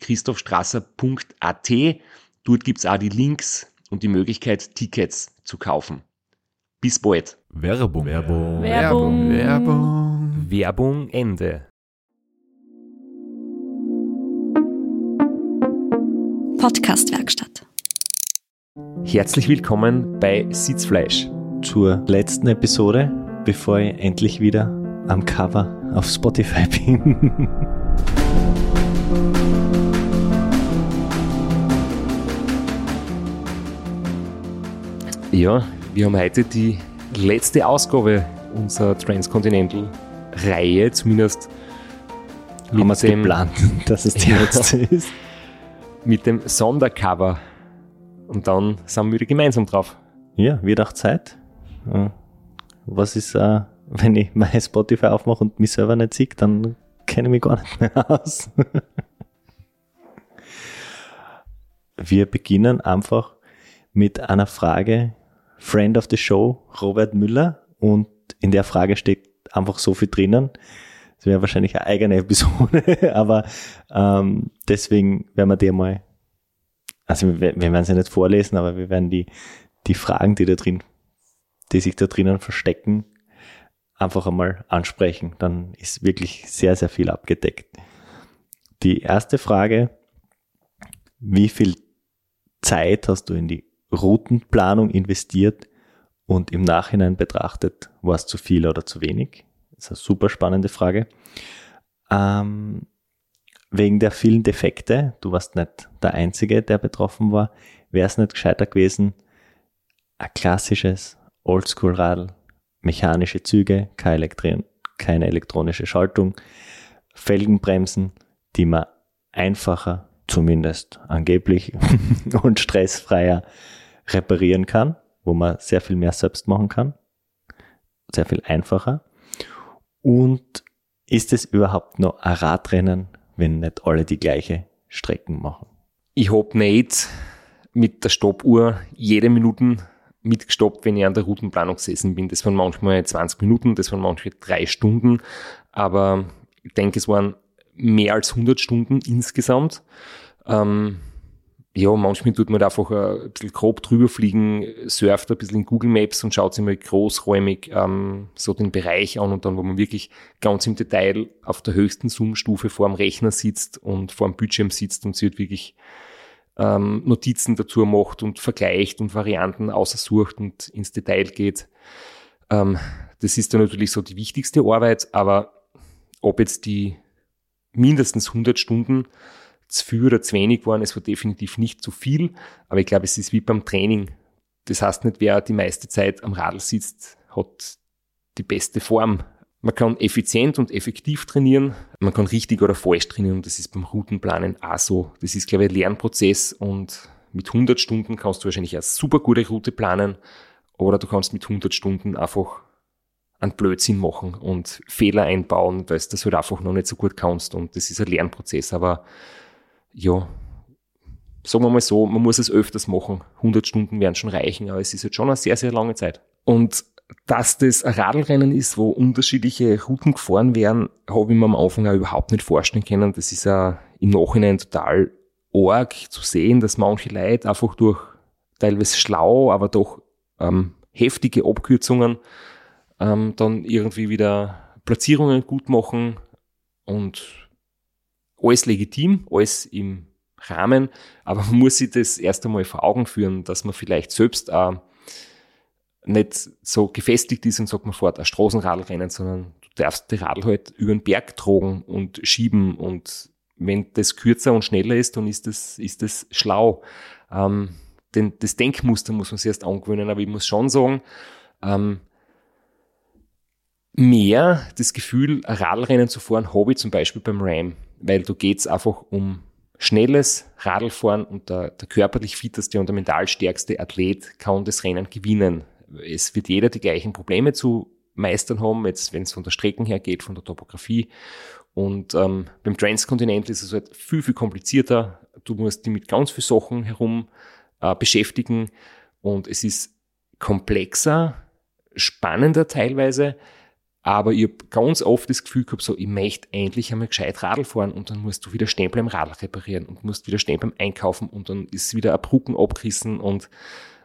www.christophstrasser.at. Dort gibt's auch die Links und die Möglichkeit, Tickets zu kaufen. Bis bald. Werbung. Werbung. Werbung. Werbung. Werbung Ende. Podcastwerkstatt. Herzlich willkommen bei Sitzfleisch. zur letzten Episode, bevor ich endlich wieder am Cover auf Spotify bin. Ja, wir haben heute die letzte Ausgabe unserer Transcontinental-Reihe, zumindest Haben wir dem, geplant, dass es die Ja. letzte ist. mit dem Sondercover. Und dann sind wir wieder gemeinsam drauf. Ja, wird auch Zeit. Ja. Was ist, äh, wenn ich mein Spotify aufmache und mich selber nicht sehe, dann kenne ich mich gar nicht mehr aus. Wir beginnen einfach mit einer Frage. Friend of the Show, Robert Müller. Und in der Frage steht einfach so viel drinnen. Das wäre wahrscheinlich eine eigene Episode, aber ähm, deswegen werden wir die mal, also wir, wir werden sie nicht vorlesen, aber wir werden die, die Fragen, die da drin, die sich da drinnen verstecken, einfach einmal ansprechen. Dann ist wirklich sehr, sehr viel abgedeckt. Die erste Frage, wie viel Zeit hast du in die Routenplanung investiert und im Nachhinein betrachtet, war es zu viel oder zu wenig? Das ist eine super spannende Frage. Ähm, wegen der vielen Defekte, du warst nicht der Einzige, der betroffen war, wäre es nicht gescheiter gewesen, ein klassisches Oldschool-Radl, mechanische Züge, keine, keine elektronische Schaltung, Felgenbremsen, die man einfacher, zumindest angeblich und stressfreier reparieren kann, wo man sehr viel mehr selbst machen kann, sehr viel einfacher. Und ist es überhaupt noch ein Radrennen, wenn nicht alle die gleiche Strecken machen? Ich hab nicht mit der Stoppuhr jede Minute mitgestoppt, wenn ich an der Routenplanung gesessen bin. Das waren manchmal 20 Minuten, das waren manchmal drei Stunden, aber ich denke, es waren mehr als 100 Stunden insgesamt. Ähm, ja, manchmal tut man da einfach äh, ein bisschen grob drüber fliegen, surft ein bisschen in Google Maps und schaut sich mal großräumig ähm, so den Bereich an und dann, wo man wirklich ganz im Detail auf der höchsten Zoom-Stufe vor dem Rechner sitzt und vor dem Bildschirm sitzt und sich halt wirklich ähm, Notizen dazu macht und vergleicht und Varianten aussucht und ins Detail geht. Ähm, das ist dann natürlich so die wichtigste Arbeit, aber ob jetzt die mindestens 100 Stunden zu viel oder zu wenig waren, es war definitiv nicht zu viel, aber ich glaube, es ist wie beim Training. Das heißt nicht, wer die meiste Zeit am Radl sitzt, hat die beste Form. Man kann effizient und effektiv trainieren, man kann richtig oder falsch trainieren. Und das ist beim Routenplanen auch so. Das ist, glaube ich, ein Lernprozess. Und mit 100 Stunden kannst du wahrscheinlich eine super gute Route planen. Oder du kannst mit 100 Stunden einfach einen Blödsinn machen und Fehler einbauen, weil du das halt einfach noch nicht so gut kannst. Und das ist ein Lernprozess, aber ja, sagen wir mal so, man muss es öfters machen. 100 Stunden werden schon reichen, aber es ist jetzt schon eine sehr, sehr lange Zeit. Und dass das ein Radlrennen ist, wo unterschiedliche Routen gefahren werden, habe ich mir am Anfang auch überhaupt nicht vorstellen können. Das ist ja im Nachhinein total arg zu sehen, dass manche Leute einfach durch teilweise schlau, aber doch ähm, heftige Abkürzungen ähm, dann irgendwie wieder Platzierungen gut machen und alles legitim, alles im Rahmen, aber man muss sich das erst einmal vor Augen führen, dass man vielleicht selbst auch nicht so gefestigt ist und sagt, man fährt ein Straßenradlrennen, sondern du darfst die Radl halt über den Berg tragen und schieben und wenn das kürzer und schneller ist, dann ist das, ist das schlau. Ähm, denn das Denkmuster muss man sich erst angewöhnen, aber ich muss schon sagen, ähm, mehr das Gefühl, ein Radlrennen zu fahren, habe ich zum Beispiel beim Ram, weil da geht's einfach um schnelles Radlfahren und der, der körperlich fitteste und der mental stärkste Athlet kann das Rennen gewinnen. Es wird jeder die gleichen Probleme zu meistern haben, jetzt wenn es von der Strecken her geht, von der Topografie. Und ähm, beim Transcontinental ist es halt viel, viel komplizierter. Du musst dich mit ganz vielen Sachen herum äh, beschäftigen und es ist komplexer, spannender teilweise, aber ich habe ganz oft das Gefühl gehabt, so, ich möchte endlich einmal gescheit Radl fahren und dann musst du wieder Stempel im Radl reparieren und musst wieder Stempel einkaufen und dann ist wieder ein Brücken abgerissen und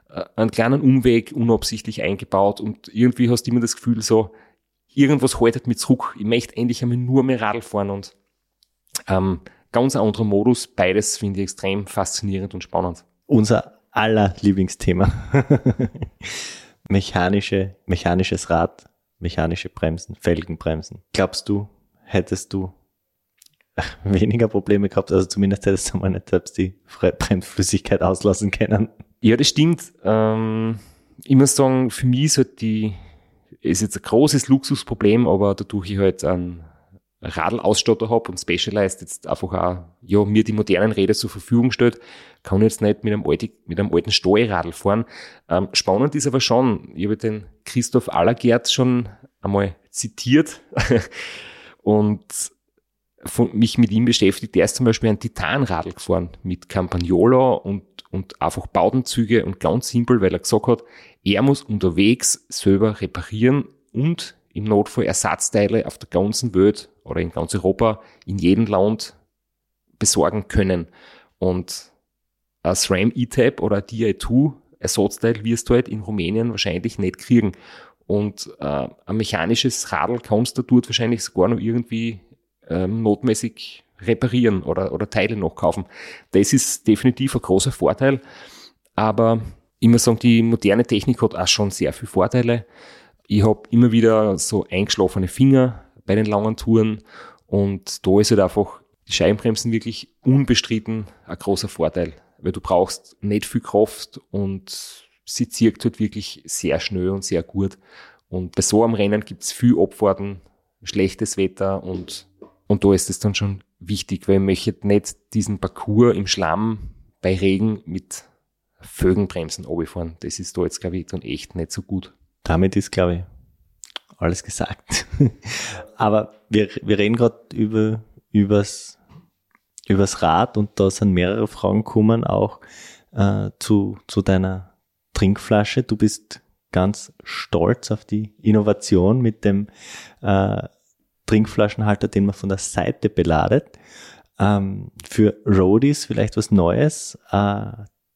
äh, einen kleinen Umweg unabsichtlich eingebaut und irgendwie hast du immer das Gefühl so, irgendwas haltet mich zurück. Ich möchte endlich einmal nur mehr Radl fahren und ähm, ganz ein anderer Modus. Beides finde ich extrem faszinierend und spannend. Unser aller Lieblingsthema. Mechanische, mechanisches Rad, mechanische Bremsen, Felgenbremsen. Glaubst du, hättest du weniger Probleme gehabt, also zumindest hättest du mal nicht selbst die Bremsflüssigkeit auslassen können? Ja, das stimmt. Ähm, ich muss sagen, für mich ist halt die, ist jetzt ein großes Luxusproblem, aber dadurch ich halt einen Radlausstatter habe und Specialized jetzt einfach auch, ja, mir die modernen Räder zur Verfügung stellt, kann ich jetzt nicht mit einem, alten, mit einem alten Steuerradl fahren. Ähm, spannend ist aber schon, ich habe den Christoph Allergert schon einmal zitiert und von, mich mit ihm beschäftigt. Der ist zum Beispiel ein Titanradl gefahren mit Campagnola und, und einfach Baudenzüge und ganz simpel, weil er gesagt hat, er muss unterwegs selber reparieren und im Notfall Ersatzteile auf der ganzen Welt oder in ganz Europa, in jedem Land besorgen können. Und ein SRAM E-Tab oder ein DI2 Ersatzteil wirst du halt in Rumänien wahrscheinlich nicht kriegen. Und äh, ein mechanisches Radl kannst du dort wahrscheinlich sogar noch irgendwie ähm, notmäßig reparieren oder, oder Teile noch kaufen. Das ist definitiv ein großer Vorteil. Aber ich muss sagen, die moderne Technik hat auch schon sehr viele Vorteile. Ich habe immer wieder so eingeschlafene Finger bei den langen Touren und da ist halt einfach die Scheibenbremsen wirklich unbestritten ein großer Vorteil, weil du brauchst nicht viel Kraft und sie zirkt halt wirklich sehr schnell und sehr gut. Und bei so einem Rennen gibt es viel Abfahrten, schlechtes Wetter und, und da ist es dann schon wichtig, weil ich möchte nicht diesen Parcours im Schlamm bei Regen mit Fögenbremsen runterfahren. Das ist da jetzt, glaube ich, dann echt nicht so gut. Damit ist, glaube ich, alles gesagt. Aber wir, wir reden gerade über, übers, übers Rad und da sind mehrere Fragen gekommen, auch äh, zu, zu deiner Trinkflasche. Du bist ganz stolz auf die Innovation mit dem äh, Trinkflaschenhalter, den man von der Seite beladet. Ähm, für Roadies vielleicht was Neues. Äh,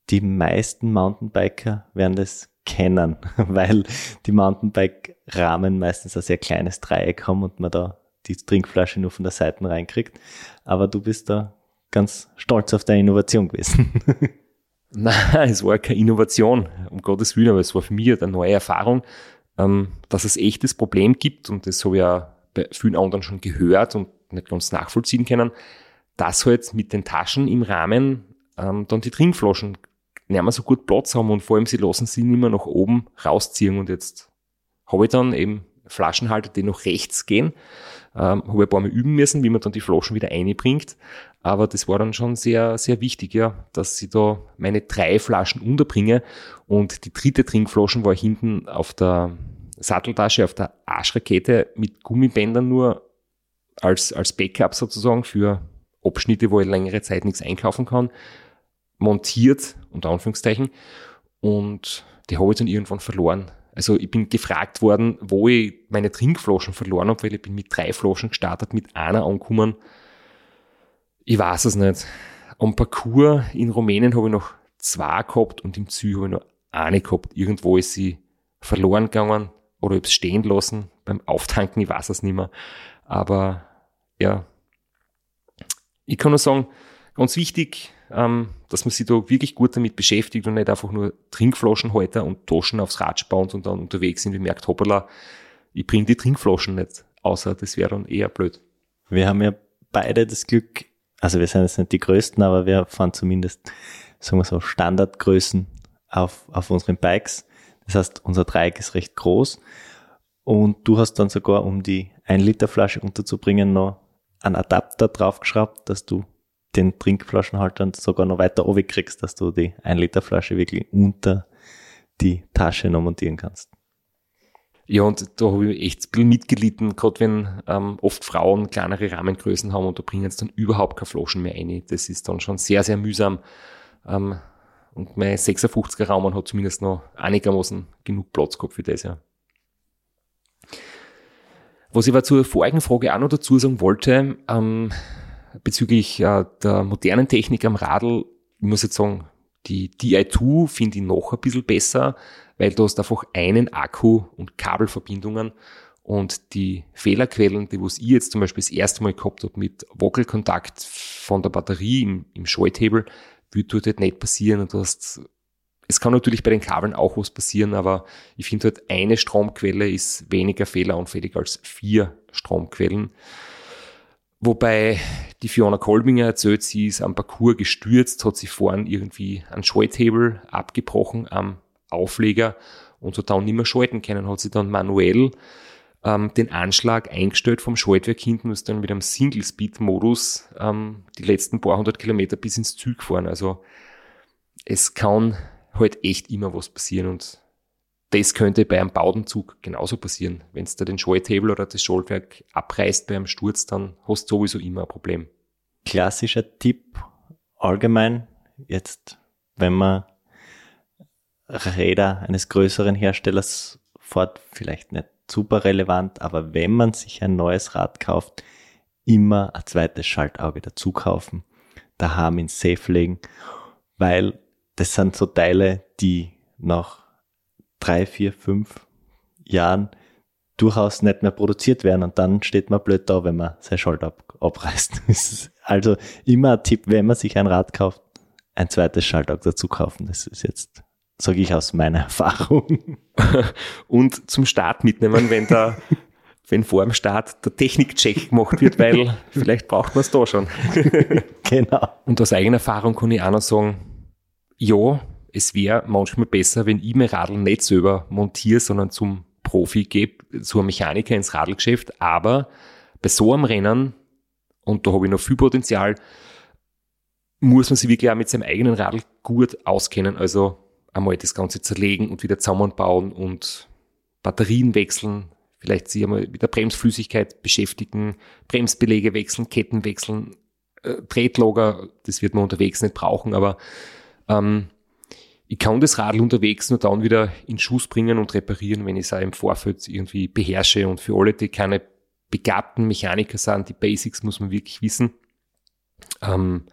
die meisten Mountainbiker werden das kennen, weil die Mountainbike-Rahmen meistens ein sehr kleines Dreieck haben und man da die Trinkflasche nur von der Seite reinkriegt. Aber du bist da ganz stolz auf deine Innovation gewesen. Nein, es war keine Innovation, um Gottes Willen, aber es war für mich eine neue Erfahrung, ähm, dass es echtes Problem gibt und das habe ich ja bei vielen anderen schon gehört und nicht ganz nachvollziehen können, dass halt mit den Taschen im Rahmen ähm, dann die Trinkflaschen nicht mehr so gut Platz haben und vor allem sie lassen sie nicht mehr nach oben rausziehen. Und jetzt habe ich dann eben Flaschenhalter, die nach rechts gehen, ähm, habe ich ein paar Mal üben müssen, wie man dann die Flaschen wieder einbringt, aber das war dann schon sehr, sehr wichtig, ja, dass ich da meine drei Flaschen unterbringe. Und die dritte Trinkflaschen war hinten auf der Satteltasche, auf der Arschrakete mit Gummibändern nur als, als Backup sozusagen für Abschnitte, wo ich längere Zeit nichts einkaufen kann montiert, unter Anführungszeichen, und die habe ich dann irgendwann verloren. Also ich bin gefragt worden, wo ich meine Trinkflaschen verloren habe, weil ich bin mit drei Flaschen gestartet, mit einer angekommen. Ich weiß es nicht. Am Parcours in Rumänien habe ich noch zwei gehabt und im Ziel habe ich noch eine gehabt. Irgendwo ist sie verloren gegangen oder ich habe es stehen lassen beim Auftanken, ich weiß es nicht mehr. Aber ja, ich kann nur sagen, ganz wichtig, ähm, dass man sich da wirklich gut damit beschäftigt und nicht einfach nur Trinkflaschenhalter und Taschen aufs Rad spannt und dann unterwegs sind und merkt, hoppala, ich bringe die Trinkflaschen nicht, außer das wäre dann eher blöd. Wir haben ja beide das Glück, also wir sind jetzt nicht die Größten, aber wir fahren zumindest, sagen wir so, Standardgrößen auf, auf unseren Bikes. Das heißt, unser Dreieck ist recht groß und du hast dann sogar, um die 1 Liter Flasche unterzubringen, noch einen Adapter draufgeschraubt, dass du den Trinkflaschenhalter sogar noch weiter kriegst, dass du die 1 Liter Flasche wirklich unter die Tasche noch montieren kannst. Ja, und da habe ich echt ein bisschen mitgelitten, gerade wenn ähm, oft Frauen kleinere Rahmengrößen haben und da bringen sie dann überhaupt keine Flaschen mehr rein. Das ist dann schon sehr, sehr mühsam. Ähm, und mein 56er Raum hat zumindest noch einigermaßen genug Platz gehabt für das, ja. Was ich aber zur vorigen Frage auch noch dazu sagen wollte, ähm, bezüglich äh, der modernen Technik am Radl, ich muss jetzt sagen, die Di2 finde ich noch ein bisschen besser, weil du hast einfach einen Akku und Kabelverbindungen und die Fehlerquellen, die was ich jetzt zum Beispiel das erste Mal gehabt habe mit Wackelkontakt von der Batterie im, im Schalthebel, wird dort halt nicht passieren und du hast es kann natürlich bei den Kabeln auch was passieren, aber ich finde halt eine Stromquelle ist weniger fehleranfällig als vier Stromquellen. Wobei die Fiona Kolbinger erzählt, sie ist am Parcours gestürzt, hat sich vorn irgendwie einen Schalthebel abgebrochen am Aufleger und hat dann nicht mehr schalten können, hat sie dann manuell ähm, den Anschlag eingestellt vom Schaltwerk hinten und ist dann mit einem Single-Speed-Modus ähm, die letzten paar hundert Kilometer bis ins Ziel gefahren. Also es kann halt echt immer was passieren und das könnte bei einem Baudenzug genauso passieren. Wenn da den Schalthebel oder das Schaltwerk abreißt bei einem Sturz, dann hast du sowieso immer ein Problem. Klassischer Tipp allgemein, jetzt, wenn man Räder eines größeren Herstellers fährt, vielleicht nicht super relevant, aber wenn man sich ein neues Rad kauft, immer ein zweites Schaltauge dazu kaufen, daheim ins Safe legen, weil das sind so Teile, die nach drei, vier, fünf Jahren durchaus nicht mehr produziert werden und dann steht man blöd da, wenn man sein Schalt ab, abreißt. also immer ein Tipp, wenn man sich ein Rad kauft, ein zweites Schaltauge dazu kaufen. Das ist jetzt, sage ich aus meiner Erfahrung. und zum Start mitnehmen, wenn da wenn vor dem Start der Technikcheck gemacht wird, weil vielleicht braucht man es da schon. genau. Und aus eigener Erfahrung kann ich auch noch sagen, ja, es wäre manchmal besser, wenn ich mein Radl nicht selber montiere, sondern zum Profi gebe, zu einem Mechaniker ins Radlgeschäft. Aber bei so einem Rennen, und da habe ich noch viel Potenzial, muss man sich wirklich auch mit seinem eigenen Radl gut auskennen. Also einmal das Ganze zerlegen und wieder zusammenbauen und Batterien wechseln, vielleicht sich einmal mit der Bremsflüssigkeit beschäftigen, Bremsbelege wechseln, Ketten wechseln, äh, Tretlager, das wird man unterwegs nicht brauchen, aber ähm, ich kann das Radl unterwegs nur dann wieder in Schuss bringen und reparieren, wenn ich es auch im Vorfeld irgendwie beherrsche. Und für alle, die keine begabten Mechaniker sind, die Basics muss man wirklich wissen. Ähm,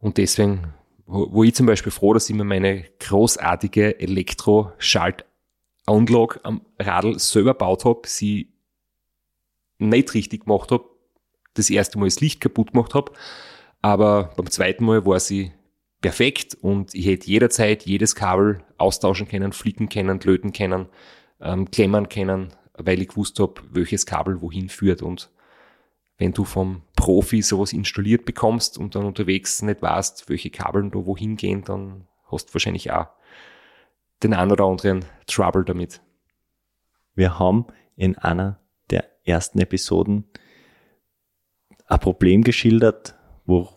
und deswegen, wo, wo, ich zum Beispiel froh, dass ich mir meine großartige Elektro-Schalt-Anlage am Radl selber gebaut habe, sie nicht richtig gemacht habe, das erste Mal das Licht kaputt gemacht habe, aber beim zweiten Mal war sie perfekt und ich hätte jederzeit jedes Kabel austauschen können, flicken können, löten können, ähm, klemmern können, weil ich gewusst habe, welches Kabel wohin führt. Und wenn du vom Profi sowas installiert bekommst und dann unterwegs nicht weißt, welche Kabel da wohin gehen, dann hast du wahrscheinlich auch den einen oder anderen Trouble damit. Wir haben in einer der ersten Episoden ein Problem geschildert, wo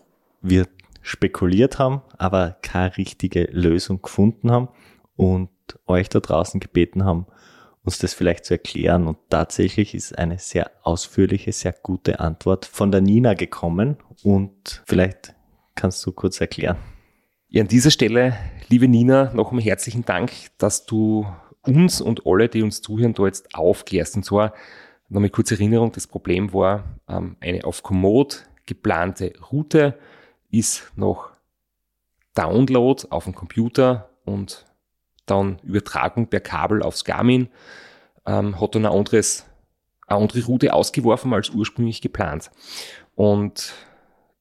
wir spekuliert haben, aber keine richtige Lösung gefunden haben und euch da draußen gebeten haben, uns das vielleicht zu erklären. Und tatsächlich ist eine sehr ausführliche, sehr gute Antwort von der Nina gekommen und vielleicht kannst du kurz erklären. Ja, an dieser Stelle, liebe Nina, noch einmal herzlichen Dank, dass du uns und alle, die uns zuhören, da jetzt aufklärst. Und zwar nochmal kurz Erinnerung, das Problem war ähm, eine auf Komoot geplante Route ist noch Download auf dem Computer und dann Übertragung per Kabel aufs Garmin, ähm, hat dann ein anderes, eine andere Route ausgeworfen als ursprünglich geplant. Und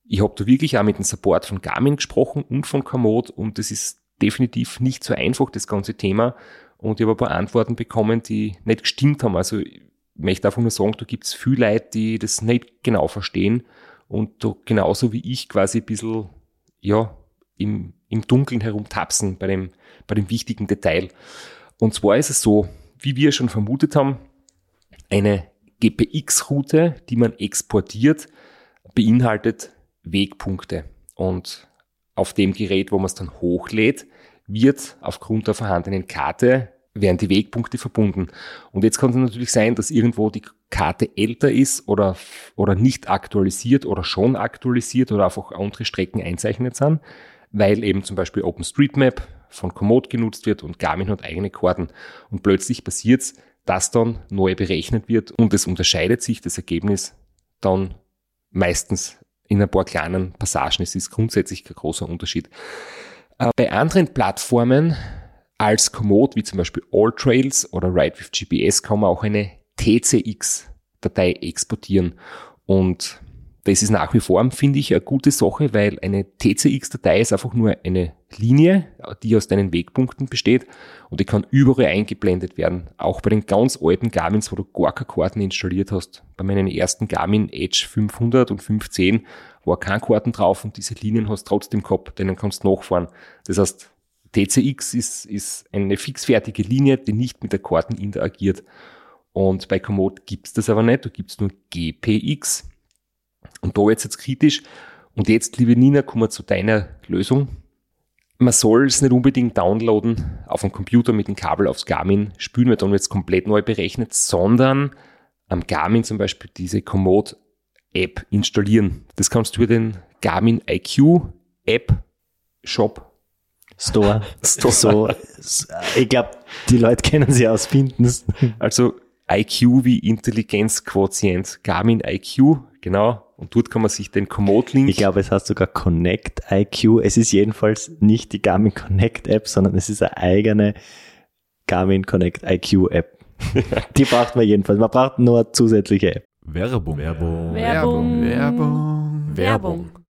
ich habe da wirklich auch mit dem Support von Garmin gesprochen und von Komoot und das ist definitiv nicht so einfach, das ganze Thema. Und ich habe ein paar Antworten bekommen, die nicht gestimmt haben. Also ich möchte einfach nur sagen, da gibt es viele Leute, die das nicht genau verstehen und da genauso wie ich quasi ein bisschen, ja, im, im Dunkeln herumtapsen bei dem, bei dem wichtigen Detail. Und zwar ist es so, wie wir schon vermutet haben, eine GPX-Route, die man exportiert, beinhaltet Wegpunkte. Und auf dem Gerät, wo man es dann hochlädt, wird aufgrund der vorhandenen Karte werden die Wegpunkte verbunden. Und jetzt kann es natürlich sein, dass irgendwo die Karte älter ist oder, oder nicht aktualisiert oder schon aktualisiert oder einfach andere Strecken einzeichnet sind, weil eben zum Beispiel OpenStreetMap von Komoot genutzt wird und Garmin hat eigene Karten. Und plötzlich passiert es, dass dann neu berechnet wird und es unterscheidet sich das Ergebnis dann meistens in ein paar kleinen Passagen. Es ist grundsätzlich kein großer Unterschied. Äh, bei anderen Plattformen als Komoot, wie zum Beispiel AllTrails oder Ride with GPS, kann man auch eine TCX-Datei exportieren. Und das ist nach wie vor, finde ich, eine gute Sache, weil eine TCX-Datei ist einfach nur eine Linie, die aus deinen Wegpunkten besteht und die kann überall eingeblendet werden. Auch bei den ganz alten Garmins, wo du gar keine Karten installiert hast. Bei meinen ersten Garmin Edge 500 und 510 war keine Karten drauf und diese Linien hast du trotzdem gehabt, denen kannst du nachfahren. Das heißt, TCX ist, ist eine fixfertige Linie, die nicht mit der Karten interagiert. Und bei Komoot gibt's das aber nicht, da gibt's nur GPX. Und da jetzt jetzt kritisch. Und jetzt, liebe Nina, kommen wir zu deiner Lösung. Man soll es nicht unbedingt downloaden auf dem Computer mit dem Kabel aufs Garmin spülen, weil dann wird es komplett neu berechnet, sondern am Garmin zum Beispiel diese Komoot-App installieren. Das kannst du über den Garmin IQ App Shop Store. Store. So, ich glaube, die Leute kennen sie aus Findens. Also IQ wie Intelligenzquotient. Garmin IQ, genau. Und dort kann man sich den Komoot-Link. Ich glaube, es heißt sogar Connect IQ. Es ist jedenfalls nicht die Garmin Connect App, sondern es ist eine eigene Garmin Connect IQ App. die braucht man jedenfalls. Man braucht nur eine zusätzliche App. Werbung. Werbung. Werbung. Werbung. Werbung.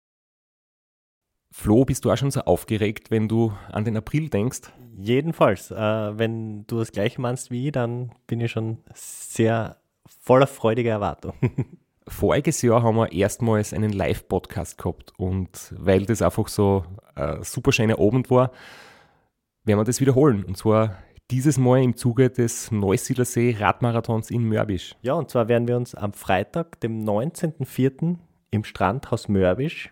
Flo, bist du auch schon so aufgeregt, wenn du an den April denkst? Jedenfalls. Äh, wenn du das gleiche meinst wie ich, dann bin ich schon sehr voller freudiger Erwartung. Voriges Jahr haben wir erstmals einen Live-Podcast gehabt und weil das einfach so ein super schöner Abend war, werden wir das wiederholen. Und zwar dieses Mal im Zuge des Neusiedlersee Radmarathons in Mörbisch. Ja, und zwar werden wir uns am Freitag, dem 19.04. im Strandhaus Mörbisch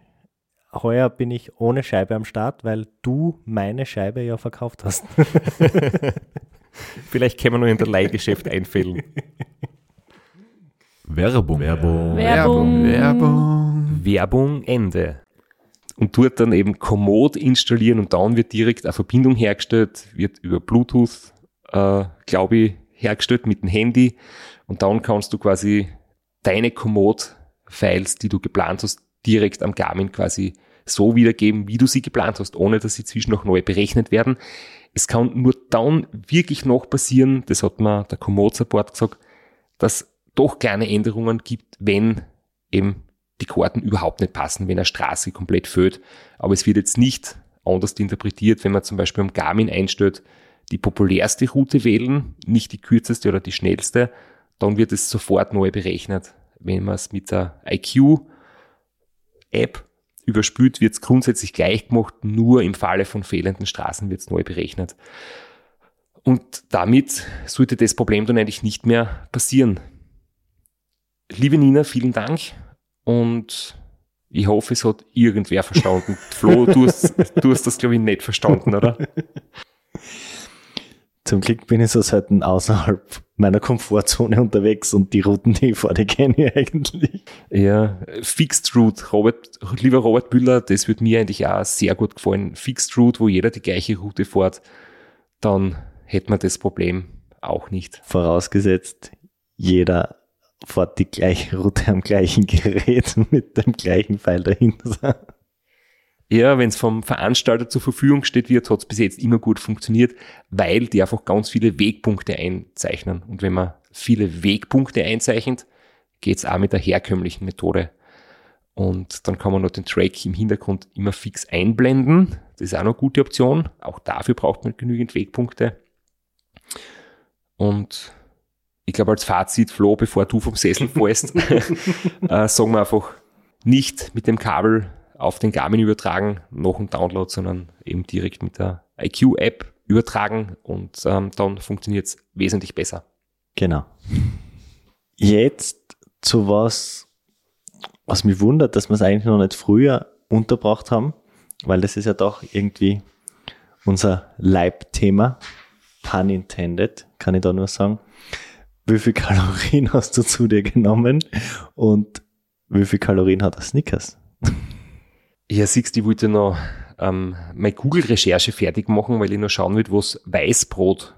Heuer bin ich ohne Scheibe am Start, weil du meine Scheibe ja verkauft hast. Vielleicht können wir nur in der Leihgeschäft einfällen. Werbung. Werbung. Werbung. Werbung. Werbung Ende. Und dort dann eben Komoot installieren und dann wird direkt eine Verbindung hergestellt, wird über Bluetooth, äh, glaube ich, hergestellt mit dem Handy und dann kannst du quasi deine Komoot-Files, die du geplant hast, direkt am Garmin quasi so wiedergeben, wie du sie geplant hast, ohne dass sie zwischen noch neu berechnet werden. Es kann nur dann wirklich noch passieren, das hat mir der Komoot-Support gesagt, dass doch kleine Änderungen gibt, wenn eben die Karten überhaupt nicht passen, wenn eine Straße komplett fehlt. Aber es wird jetzt nicht anders interpretiert, wenn man zum Beispiel am Garmin einstellt, die populärste Route wählen, nicht die kürzeste oder die schnellste, dann wird es sofort neu berechnet. Wenn man es mit der IQ-App überspült, wird es grundsätzlich gleich gemacht, nur im Falle von fehlenden Straßen wird es neu berechnet. Und damit sollte das Problem dann eigentlich nicht mehr passieren. Liebe Nina, vielen Dank und ich hoffe, es hat irgendwer verstanden. Flo, du hast, du hast das, glaube ich, nicht verstanden, oder? Zum Glück bin ich so selten außerhalb meiner Komfortzone unterwegs und die Routen, die ich fahre, die kenne ich eigentlich. Ja, Fixed Route, Robert, lieber Robert Büller, das wird mir eigentlich auch sehr gut gefallen. Fixed Route, wo jeder die gleiche Route fährt, dann hätte man das Problem auch nicht. Vorausgesetzt, jeder fährt die gleiche Route am gleichen Gerät mit dem gleichen Pfeil dahinter. Ja, wenn es vom Veranstalter zur Verfügung steht wird, hat es bis jetzt immer gut funktioniert, weil die einfach ganz viele Wegpunkte einzeichnen. Und wenn man viele Wegpunkte einzeichnet, geht's auch mit der herkömmlichen Methode. Und dann kann man noch den Track im Hintergrund immer fix einblenden. Das ist auch noch eine gute Option. Auch dafür braucht man genügend Wegpunkte. Und ich glaube, als Fazit, Flo, bevor du vom Sessel fällst, äh, sagen wir einfach nicht mit dem Kabel auf den Garmin übertragen, noch ein Download, sondern eben direkt mit der IQ-App übertragen und ähm, dann funktioniert es wesentlich besser. Genau. Jetzt zu was, was mich wundert, dass wir es eigentlich noch nicht früher unterbracht haben, weil das ist ja doch irgendwie unser Leibthema. Pun intended, kann ich da nur sagen. Wie viel Kalorien hast du zu dir genommen und wie viel Kalorien hat der Snickers? Ja, siehst du, ich wollte noch ähm, meine Google-Recherche fertig machen, weil ich noch schauen will, was Weißbrot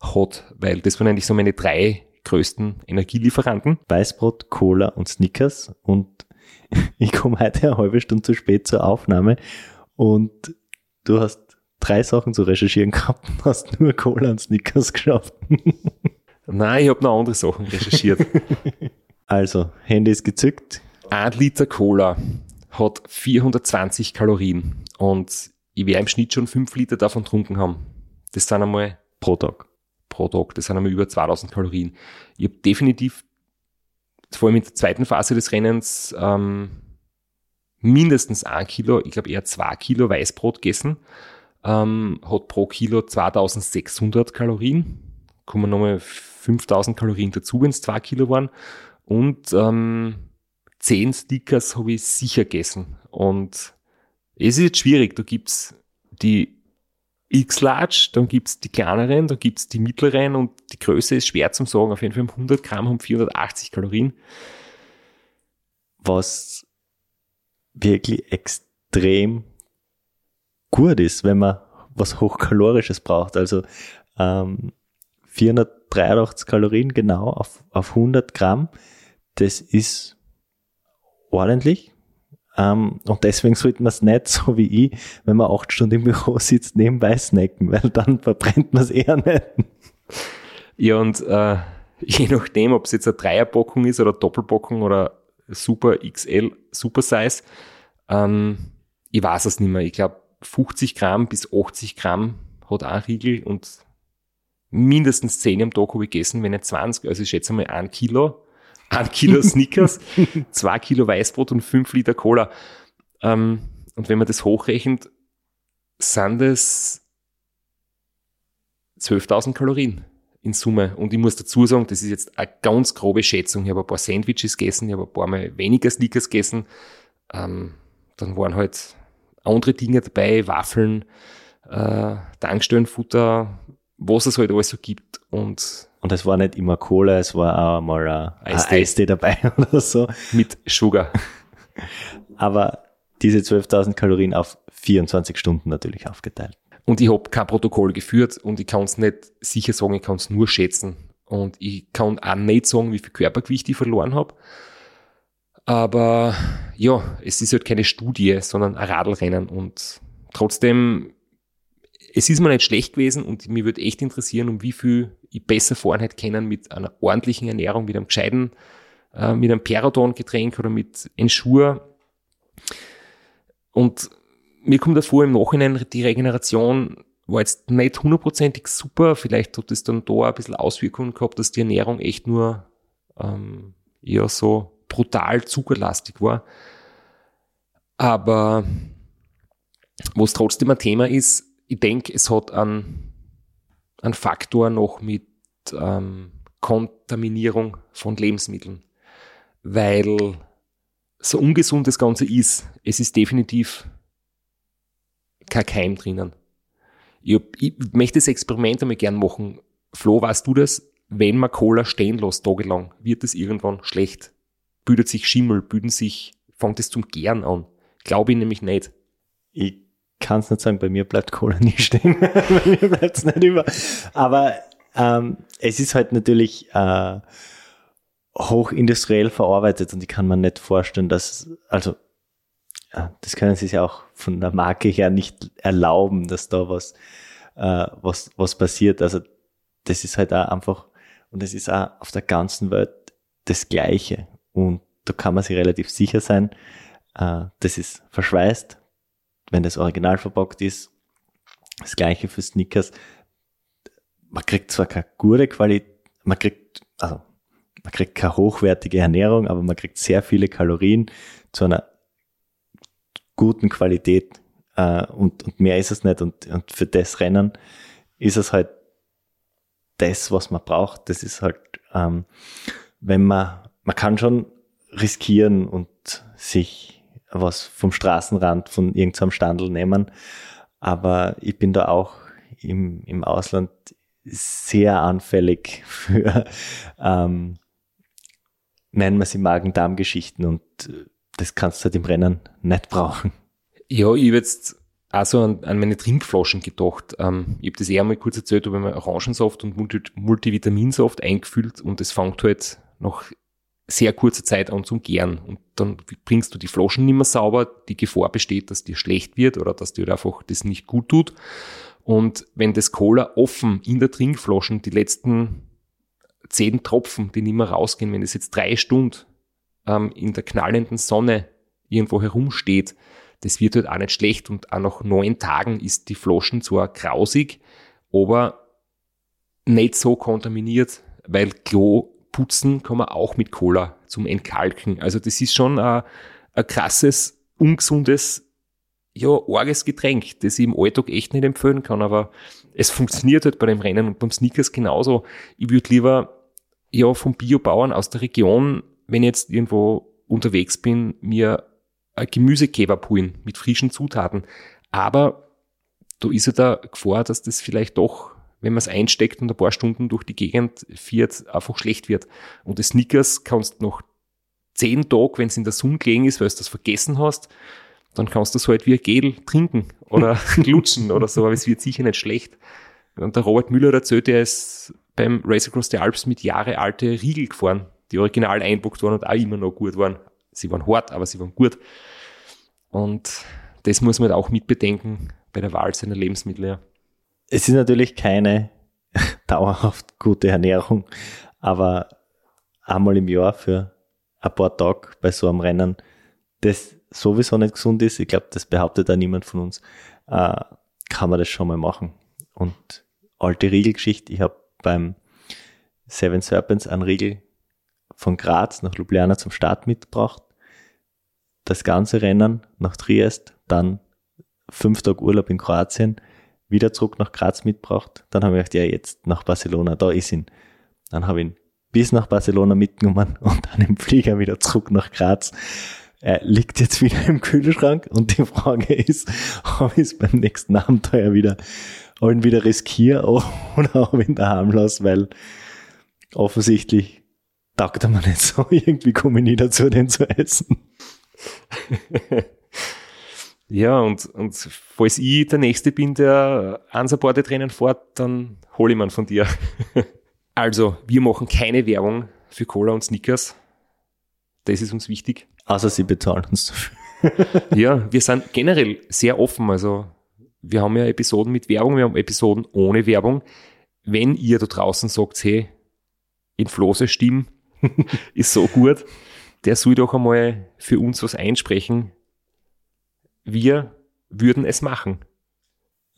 hat, weil das waren eigentlich so meine drei größten Energielieferanten. Weißbrot, Cola und Snickers und ich komme heute eine halbe Stunde zu spät zur Aufnahme und du hast drei Sachen zu recherchieren gehabt und hast nur Cola und Snickers geschafft. Nein, ich habe noch andere Sachen recherchiert. Also, Handy ist gezückt. Ein Liter Cola hat 420 Kalorien und ich werde im Schnitt schon 5 Liter davon getrunken haben. Das sind einmal Pro Tag. pro Tag, das sind einmal über 2000 Kalorien. Ich habe definitiv, vor allem in der zweiten Phase des Rennens, ähm, mindestens ein Kilo, ich glaube eher zwei Kilo Weißbrot gegessen, ähm, hat pro Kilo 2600 Kalorien, kommen nochmal 5000 Kalorien dazu, wenn es zwei Kilo waren und ähm, 10 Stickers habe ich sicher gegessen und es ist jetzt schwierig, da gibt's die X-Large, dann gibt's die kleineren, dann gibt's die mittleren und die Größe ist schwer zum sagen. Auf jeden Fall 100 Gramm haben 480 Kalorien. was wirklich extrem gut ist, wenn man was Hochkalorisches braucht. Also ähm, 483 Kalorien genau auf, auf 100 Gramm, das ist ordentlich. Ähm, und deswegen sollte man es nicht, so wie ich, wenn man acht Stunden im Büro sitzt, nebenbei snacken, weil dann verbrennt man es eher nicht. Ja, und äh, je nachdem, ob es jetzt eine Dreierpackung ist oder Doppelpackung oder Super XL, Super Size, ähm, ich weiß es nicht mehr. Ich glaube, 50 Gramm bis 80 Gramm hat ein Riegel und mindestens 10 am Tag habe ich gegessen, wenn nicht 20. Also ich schätze mal ein Kilo, ein Kilo Snickers, zwei Kilo Weißbrot und fünf Liter Cola. Ähm, und wenn man das hochrechnet, sind es 12.000 Kalorien in Summe. Und ich muss dazu sagen, das ist jetzt eine ganz grobe Schätzung. Ich habe ein paar Sandwiches gegessen, ich habe ein paar Mal weniger Snickers gegessen. Ähm, dann waren halt andere Dinge dabei, Waffeln, äh, Tankstellenfutter, was es halt alles so gibt. Und, Und es war nicht immer Cola, es war auch mal ein Eistee. Eistee dabei oder so. mit Sugar. Aber diese 12.000 Kalorien auf 24 Stunden natürlich aufgeteilt. Und ich habe kein Protokoll geführt und ich kann es nicht sicher sagen, ich kann es nur schätzen. Und ich kann auch nicht sagen, wie viel Körpergewicht ich verloren habe. Aber ja, es ist halt keine Studie, sondern ein Radlrennen. Und trotzdem, es ist mir nicht schlecht gewesen und mir würde echt interessieren, um wie viel ich besser fahren hätte können mit einer ordentlichen Ernährung, mit einem gescheiten, äh, mit einem Perodon-Getränk oder mit Ensure. Und mir kommt davor im Nachhinein, die Regeneration war jetzt nicht hundertprozentig super. Vielleicht hat es dann da ein bisschen Auswirkungen gehabt, dass die Ernährung echt nur ähm, eher so brutal zuckerlastig war. Aber was trotzdem ein Thema ist, ich denke, es hat einen, einen Faktor noch mit ähm, Kontaminierung von Lebensmitteln. Weil so ungesund das Ganze ist, es ist definitiv kein Keim drinnen. Ich, hab, ich möchte das Experiment einmal gern machen. Flo, weißt du das? Wenn man Cola stehen lässt, tagelang, wird es irgendwann schlecht. Bildet sich Schimmel, bilden sich, fängt es zum Gären an. Glaube ich nämlich nicht. Ich kann es nicht sagen, bei mir bleibt Cola nie stehen. bei mir bleibt es nicht über. Aber ähm, es ist halt natürlich äh, hochindustriell verarbeitet und ich kann mir nicht vorstellen, dass, also das können sie sich auch von der Marke her nicht erlauben, dass da was, äh, was, was passiert. Also das ist halt auch einfach, und es ist auch auf der ganzen Welt das Gleiche. Und da kann man sich relativ sicher sein, äh, das ist verschweißt, wenn das original verpackt ist. Das gleiche für Snickers. Man kriegt zwar keine gute Qualität, man kriegt, also man kriegt keine hochwertige Ernährung, aber man kriegt sehr viele Kalorien zu einer guten Qualität äh, und, und mehr ist es nicht. Und, und für das Rennen ist es halt das, was man braucht. Das ist halt, ähm, wenn man, man kann schon riskieren und sich was vom Straßenrand von irgendeinem Standel nehmen, aber ich bin da auch im, im Ausland sehr anfällig für, ähm, nennen wir sie Magen-Darm-Geschichten und äh, das kannst du halt im Rennen nicht brauchen. Ja, ich habe jetzt also an, an meine Trinkflaschen gedacht. Ähm, ich habe das eher mal kurz erzählt, habe mal Orangensaft und Multi Multivitaminsaft eingefüllt und es fängt halt nach sehr kurzer Zeit an zum Gären. Und dann bringst du die Flaschen nicht mehr sauber. Die Gefahr besteht, dass dir schlecht wird oder dass dir einfach das nicht gut tut. Und wenn das Cola offen in der Trinkflaschen die letzten zehn Tropfen, die nicht mehr rausgehen, wenn das jetzt drei Stunden ähm, in der knallenden Sonne irgendwo herumsteht, das wird halt auch nicht schlecht und auch nach neun Tagen ist die Flaschen zwar grausig, aber nicht so kontaminiert, weil Klo putzen kann man auch mit Cola zum Entkalken. Also das ist schon ein, ein krasses, ungesundes, ja, arges Getränk, das ich im Alltag echt nicht empfehlen kann, aber es funktioniert halt bei dem Rennen und beim Snickers genauso. Ich würde lieber ja vom Biobauern aus der Region wenn ich jetzt irgendwo unterwegs bin, mir ein Gemüsekebab holen mit frischen Zutaten. Aber da ist ja der Gefahr, dass das vielleicht doch, wenn man es einsteckt und ein paar Stunden durch die Gegend fährt, einfach schlecht wird. Und das Snickers kannst du noch zehn Tage, wenn es in der Sonne gelegen ist, weil du das vergessen hast, dann kannst du es halt wie ein Gel trinken oder lutschen oder so, aber es wird sicher nicht schlecht. Und der Robert Müller erzählt, der ist beim Race Across the Alps mit Jahre alte Riegel gefahren die original einbucht waren und auch immer noch gut waren. Sie waren hart, aber sie waren gut. Und das muss man halt auch mitbedenken bei der Wahl seiner Lebensmittel. Ja. Es ist natürlich keine dauerhaft gute Ernährung, aber einmal im Jahr für ein paar Tage bei so einem Rennen, das sowieso nicht gesund ist, ich glaube, das behauptet auch niemand von uns, äh, kann man das schon mal machen. Und alte Riegelgeschichte. Ich habe beim Seven Serpents einen Riegel von Graz nach Ljubljana zum Start mitgebracht. Das ganze Rennen nach Triest, dann fünf Tage Urlaub in Kroatien, wieder zurück nach Graz mitgebracht. Dann habe ich gedacht, ja, jetzt nach Barcelona, da ist ihn. Dann habe ich ihn bis nach Barcelona mitgenommen und dann im Flieger wieder zurück nach Graz. Er liegt jetzt wieder im Kühlschrank und die Frage ist, ob ich es beim nächsten Abenteuer wieder, ob ihn wieder riskiere oder ob ich ihn daheim lasse, weil offensichtlich taugt er mir nicht so. Irgendwie komme ich nie dazu, den zu essen. Ja, und, und falls ich der Nächste bin, der Unsupported-Rennen fährt, dann hole ich man von dir. also, wir machen keine Werbung für Cola und Snickers. Das ist uns wichtig. Außer sie bezahlen uns dafür. ja, wir sind generell sehr offen. Also, wir haben ja Episoden mit Werbung, wir haben Episoden ohne Werbung. Wenn ihr da draußen sagt, hey, in Flose Stimme ist so gut, der soll doch einmal für uns was einsprechen wir würden es machen.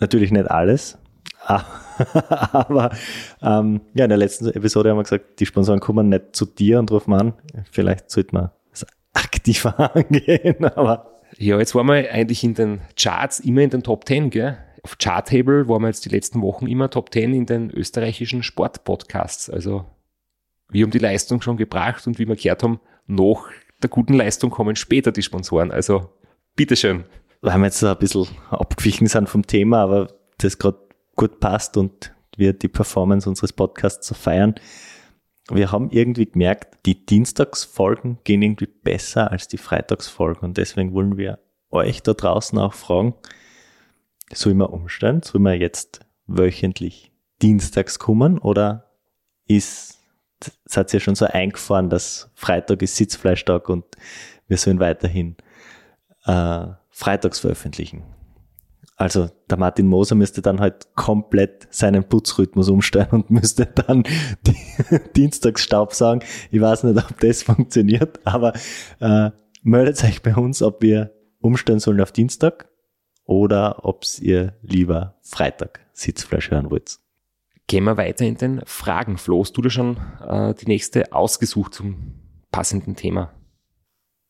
Natürlich nicht alles, aber ähm, ja, in der letzten Episode haben wir gesagt, die Sponsoren kommen nicht zu dir und rufen an. Vielleicht sollte man es aktiver angehen, aber. Ja, jetzt waren wir eigentlich in den Charts immer in den Top 10, gell? Auf Charttable waren wir jetzt die letzten Wochen immer Top 10 in den österreichischen Sportpodcasts. Also wir haben die Leistung schon gebracht und wie wir gehört haben, nach der guten Leistung kommen später die Sponsoren. Also bitteschön weil wir jetzt ein bisschen abgewichen sind vom Thema, aber das gerade gut passt und wir die Performance unseres Podcasts so feiern. Wir haben irgendwie gemerkt, die Dienstagsfolgen gehen irgendwie besser als die Freitagsfolgen und deswegen wollen wir euch da draußen auch fragen, soll man umstellen? Soll man jetzt wöchentlich dienstags kommen oder ist, es hat ja schon so eingefahren, dass Freitag ist Sitzfleischtag und wir sollen weiterhin äh, freitags veröffentlichen. Also der Martin Moser müsste dann halt komplett seinen Putzrhythmus umstellen und müsste dann die Dienstagsstaub sagen. Ich weiß nicht, ob das funktioniert, aber äh, meldet euch bei uns, ob wir umstellen sollen auf Dienstag oder ob ihr lieber Freitag Sitzfleisch hören wollt. Gehen wir weiter in den Fragen. Flo, hast du da schon äh, die nächste ausgesucht zum passenden Thema?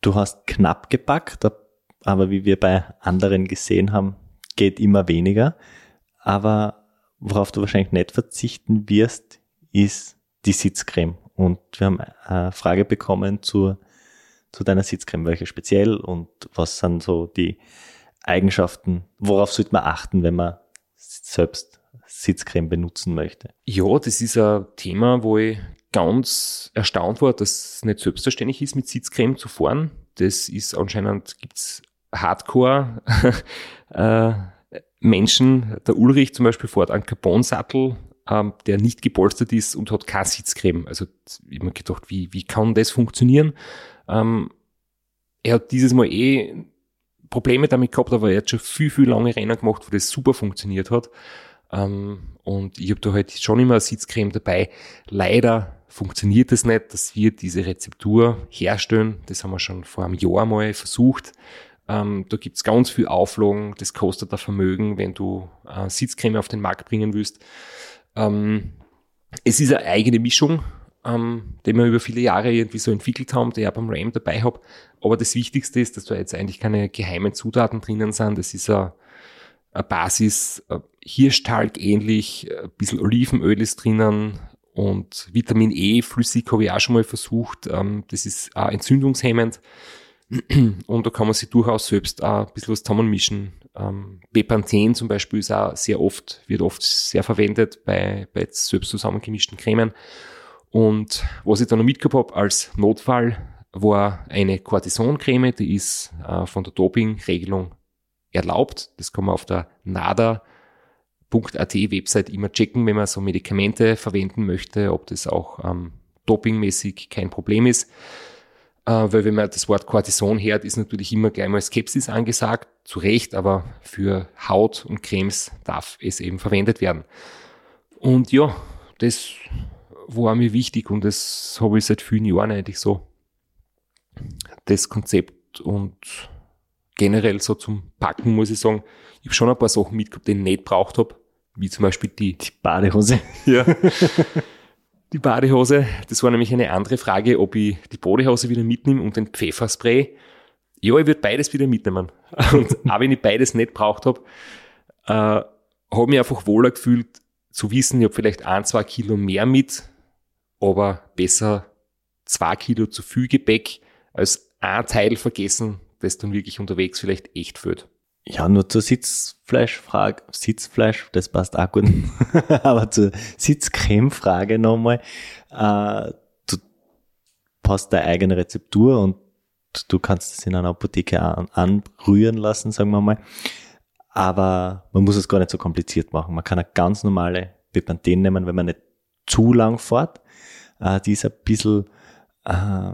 Du hast knapp gepackt, aber wie wir bei anderen gesehen haben, geht immer weniger. Aber worauf du wahrscheinlich nicht verzichten wirst, ist die Sitzcreme. Und wir haben eine Frage bekommen zu, zu deiner Sitzcreme, welche speziell und was sind so die Eigenschaften, worauf sollte man achten, wenn man selbst Sitzcreme benutzen möchte? Ja, das ist ein Thema, wo ich ganz erstaunt war, dass es nicht selbstverständlich ist, mit Sitzcreme zu fahren. Das ist anscheinend, gibt's Hardcore äh, Menschen. Der Ulrich zum Beispiel fährt einen Carbon-Sattel, ähm, der nicht gepolstert ist und hat keine Sitzcreme. Also ich habe mir gedacht, wie, wie kann das funktionieren? Ähm, er hat dieses Mal eh Probleme damit gehabt, aber er hat schon viel, viel lange Rennen gemacht, wo das super funktioniert hat. Ähm, und ich habe da halt schon immer eine Sitzcreme dabei. Leider funktioniert es das nicht, dass wir diese Rezeptur herstellen. Das haben wir schon vor einem Jahr mal versucht. Ähm, da gibt's ganz viel Auflagen, das kostet ein Vermögen, wenn du äh, Sitzcreme auf den Markt bringen willst. Ähm, es ist eine eigene Mischung, ähm, die wir über viele Jahre irgendwie so entwickelt haben, die ich auch beim RAM dabei habe. Aber das Wichtigste ist, dass da jetzt eigentlich keine geheimen Zutaten drinnen sind. Das ist eine, eine Basis, äh, Hirschtalg ähnlich, ein bisschen Olivenöl ist drinnen und Vitamin E flüssig habe ich auch schon mal versucht. Ähm, das ist auch entzündungshemmend. Und da kann man sich durchaus selbst auch ein bisschen was zusammenmischen. Ähm, Bepanthen zum Beispiel ist auch sehr oft, wird oft sehr verwendet bei, bei selbst zusammengemischten Cremen. Und was ich da noch mitgehabt habe als Notfall, war eine Cortisoncreme, die ist äh, von der Doping-Regelung erlaubt. Das kann man auf der NADA.at Website immer checken, wenn man so Medikamente verwenden möchte, ob das auch ähm, dopingmäßig kein Problem ist. Äh, weil wenn man das Wort Cortison hört, ist natürlich immer gleich mal Skepsis angesagt, zu Recht, aber für Haut und Cremes darf es eben verwendet werden. Und ja, das war mir wichtig und das habe ich seit vielen Jahren eigentlich so. Das Konzept und generell so zum Packen muss ich sagen, ich habe schon ein paar Sachen mitgehabt, die ich nicht braucht habe, wie zum Beispiel die. Die Badehose. Ja. die Badehose. Das war nämlich eine andere Frage, ob ich die Badehose wieder mitnehme und den Pfefferspray. Ja, ich würde beides wieder mitnehmen. Und auch wenn ich beides nicht braucht habe, äh, habe mich einfach wohler gefühlt zu wissen, ich habe vielleicht ein, zwei Kilo mehr mit, aber besser zwei Kilo zu viel Gepäck als ein Teil vergessen, das dann wirklich unterwegs vielleicht echt fehlt. Ja, nur zur Sitzfleischfrage, Sitzfleisch, das passt auch gut. Aber zur Sitzcreme-Frage nochmal. Äh, du hast deine eigene Rezeptur und du kannst es in einer Apotheke an, anrühren lassen, sagen wir mal. Aber man muss es gar nicht so kompliziert machen. Man kann eine ganz normale Bepanthen nehmen, wenn man nicht zu lang fährt. Äh, die ist ein bisschen, äh,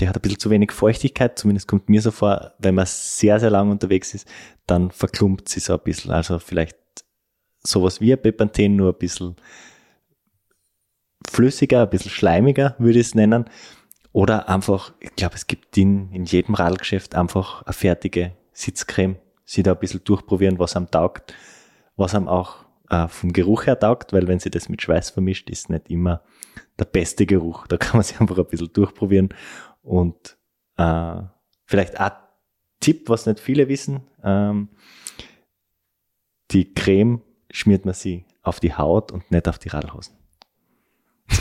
der hat ein bisschen zu wenig Feuchtigkeit, zumindest kommt mir so vor, wenn man sehr, sehr lang unterwegs ist, dann verklumpt sie so ein bisschen. Also vielleicht sowas wie ein Bepanthen, nur ein bisschen flüssiger, ein bisschen schleimiger, würde ich es nennen. Oder einfach, ich glaube, es gibt in, in jedem Radlgeschäft einfach eine fertige Sitzcreme. Sie da ein bisschen durchprobieren, was am taugt, was am auch äh, vom Geruch her taugt, weil wenn sie das mit Schweiß vermischt, ist nicht immer der beste Geruch. Da kann man sich einfach ein bisschen durchprobieren und äh, vielleicht ein Tipp, was nicht viele wissen, ähm, die Creme schmiert man sie auf die Haut und nicht auf die Radlhosen.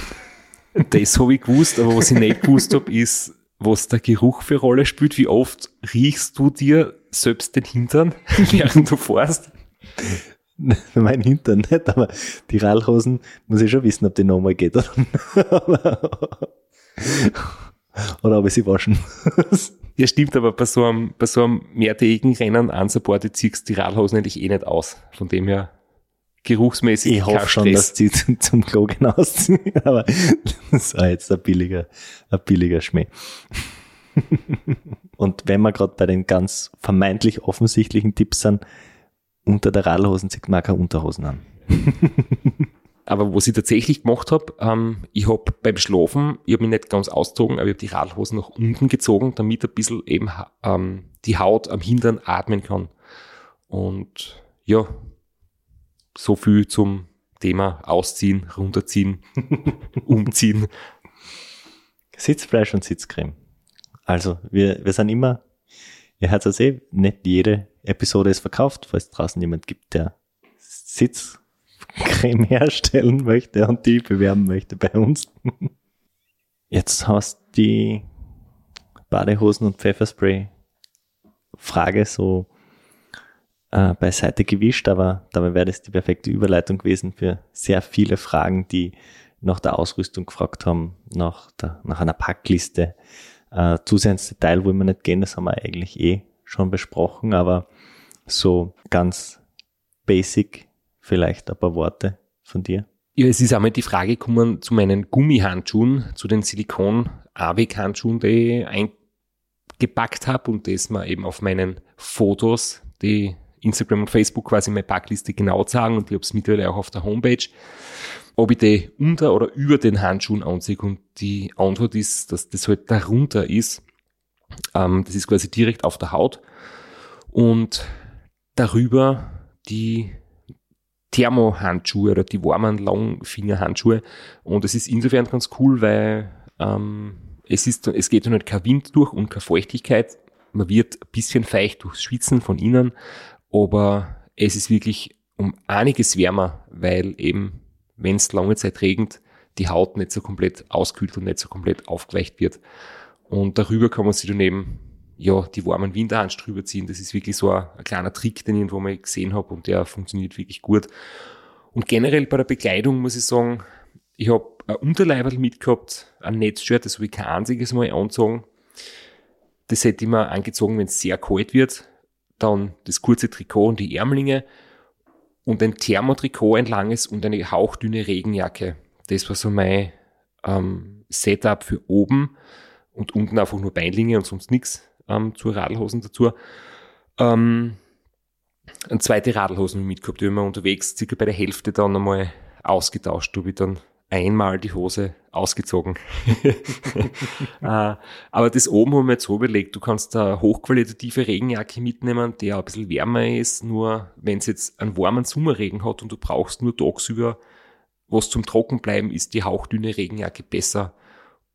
Das habe ich gewusst, aber was ich nicht gewusst habe, ist, was der Geruch für Rolle spielt. Wie oft riechst du dir selbst den Hintern, während du fährst? mein Hintern nicht, aber die Radlhosen muss ich schon wissen, ob die nochmal geht oder, ob ich sie waschen muss. Ja, stimmt, aber bei so einem, bei so einem mehrtägigen Rennen unsupported ziehst du die Radlhosen eigentlich eh nicht aus. Von dem her geruchsmäßig Ich hoffe schon, dass die zum, Klo ausziehen, aber das war jetzt ein billiger, ein billiger Schmäh. Und wenn wir gerade bei den ganz vermeintlich offensichtlichen Tipps sind, unter der Radlhosen zieht man keine Unterhosen an. Aber was ich tatsächlich gemacht habe, ähm, ich habe beim Schlafen, ich habe mich nicht ganz ausgezogen, aber ich habe die Radlhosen nach unten gezogen, damit ein bisschen eben ähm, die Haut am Hintern atmen kann. Und ja, so viel zum Thema Ausziehen, runterziehen, umziehen. Sitzfleisch und Sitzcreme. Also, wir, wir sind immer, ihr hört es eh, nicht jede Episode ist verkauft, falls draußen jemand gibt, der Sitzcreme herstellen möchte und die bewerben möchte bei uns. Jetzt hast du die Badehosen und Pfefferspray Frage so äh, beiseite gewischt, aber dabei wäre das die perfekte Überleitung gewesen für sehr viele Fragen, die nach der Ausrüstung gefragt haben, nach, der, nach einer Packliste. Äh, zu sehr ins Detail wollen wir nicht gehen, das haben wir eigentlich eh schon besprochen, aber so ganz basic vielleicht ein paar Worte von dir. Ja, es ist einmal die Frage gekommen zu meinen Gummihandschuhen, zu den Silikon-AWIC-Handschuhen, die ich eingepackt habe und das mal eben auf meinen Fotos, die Instagram und Facebook quasi meine Packliste genau sagen und ich habe es mittlerweile auch auf der Homepage, ob ich die unter oder über den Handschuhen anziehe und die Antwort ist, dass das halt darunter ist. Ähm, das ist quasi direkt auf der Haut und darüber die Thermohandschuhe oder die warmen Langfingerhandschuhe. Und es ist insofern ganz cool, weil ähm, es, ist, es geht halt kein Wind durch und keine Feuchtigkeit. Man wird ein bisschen feucht durchs Schwitzen von innen, aber es ist wirklich um einiges wärmer, weil eben, wenn es lange Zeit regnet, die Haut nicht so komplett auskühlt und nicht so komplett aufgeweicht wird. Und darüber kann man sich dann eben ja, die warmen Winterhandschuhe drüber ziehen. Das ist wirklich so ein, ein, kleiner Trick, den ich irgendwo mal gesehen habe und der funktioniert wirklich gut. Und generell bei der Bekleidung muss ich sagen, ich habe ein Unterleiberl mitgehabt, ein Netzshirt, das habe ich kein einziges Mal angezogen. Das hätte ich mir angezogen, wenn es sehr kalt wird. Dann das kurze Trikot und die Ärmlinge und ein Thermotrikot, ein langes und eine hauchdünne Regenjacke. Das war so mein ähm, Setup für oben und unten einfach nur Beinlinge und sonst nichts ähm, zur Radlhosen dazu. Ähm, eine zweite Radlhosen mitgehabt, die wir unterwegs circa bei der Hälfte dann einmal ausgetauscht, habe ich dann einmal die Hose ausgezogen. Äh, aber das oben haben wir jetzt so überlegt, du kannst da hochqualitative Regenjacke mitnehmen, die ein bisschen wärmer ist, nur wenn es jetzt einen warmen Sommerregen hat und du brauchst nur tagsüber was zum Trockenbleiben, ist die hauchdünne Regenjacke besser.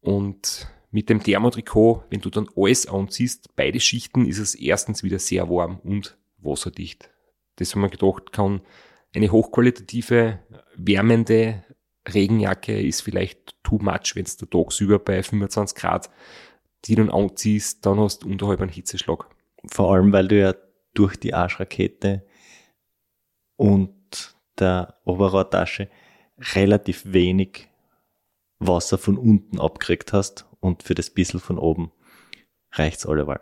Und mit dem Thermotrikot, wenn du dann alles anziehst, beide Schichten, ist es erstens wieder sehr warm und wasserdicht. Das haben wir gedacht, kann eine hochqualitative, wärmende Regenjacke ist vielleicht too much, wenn es der tagsüber bei 25 Grad die dann anziehst, dann hast du unterhalb einen Hitzeschlag. Vor allem, weil du ja durch die Arschrakete und der Oberrohrtasche relativ wenig Wasser von unten abgekriegt hast und für das bisschen von oben reicht's alleweil.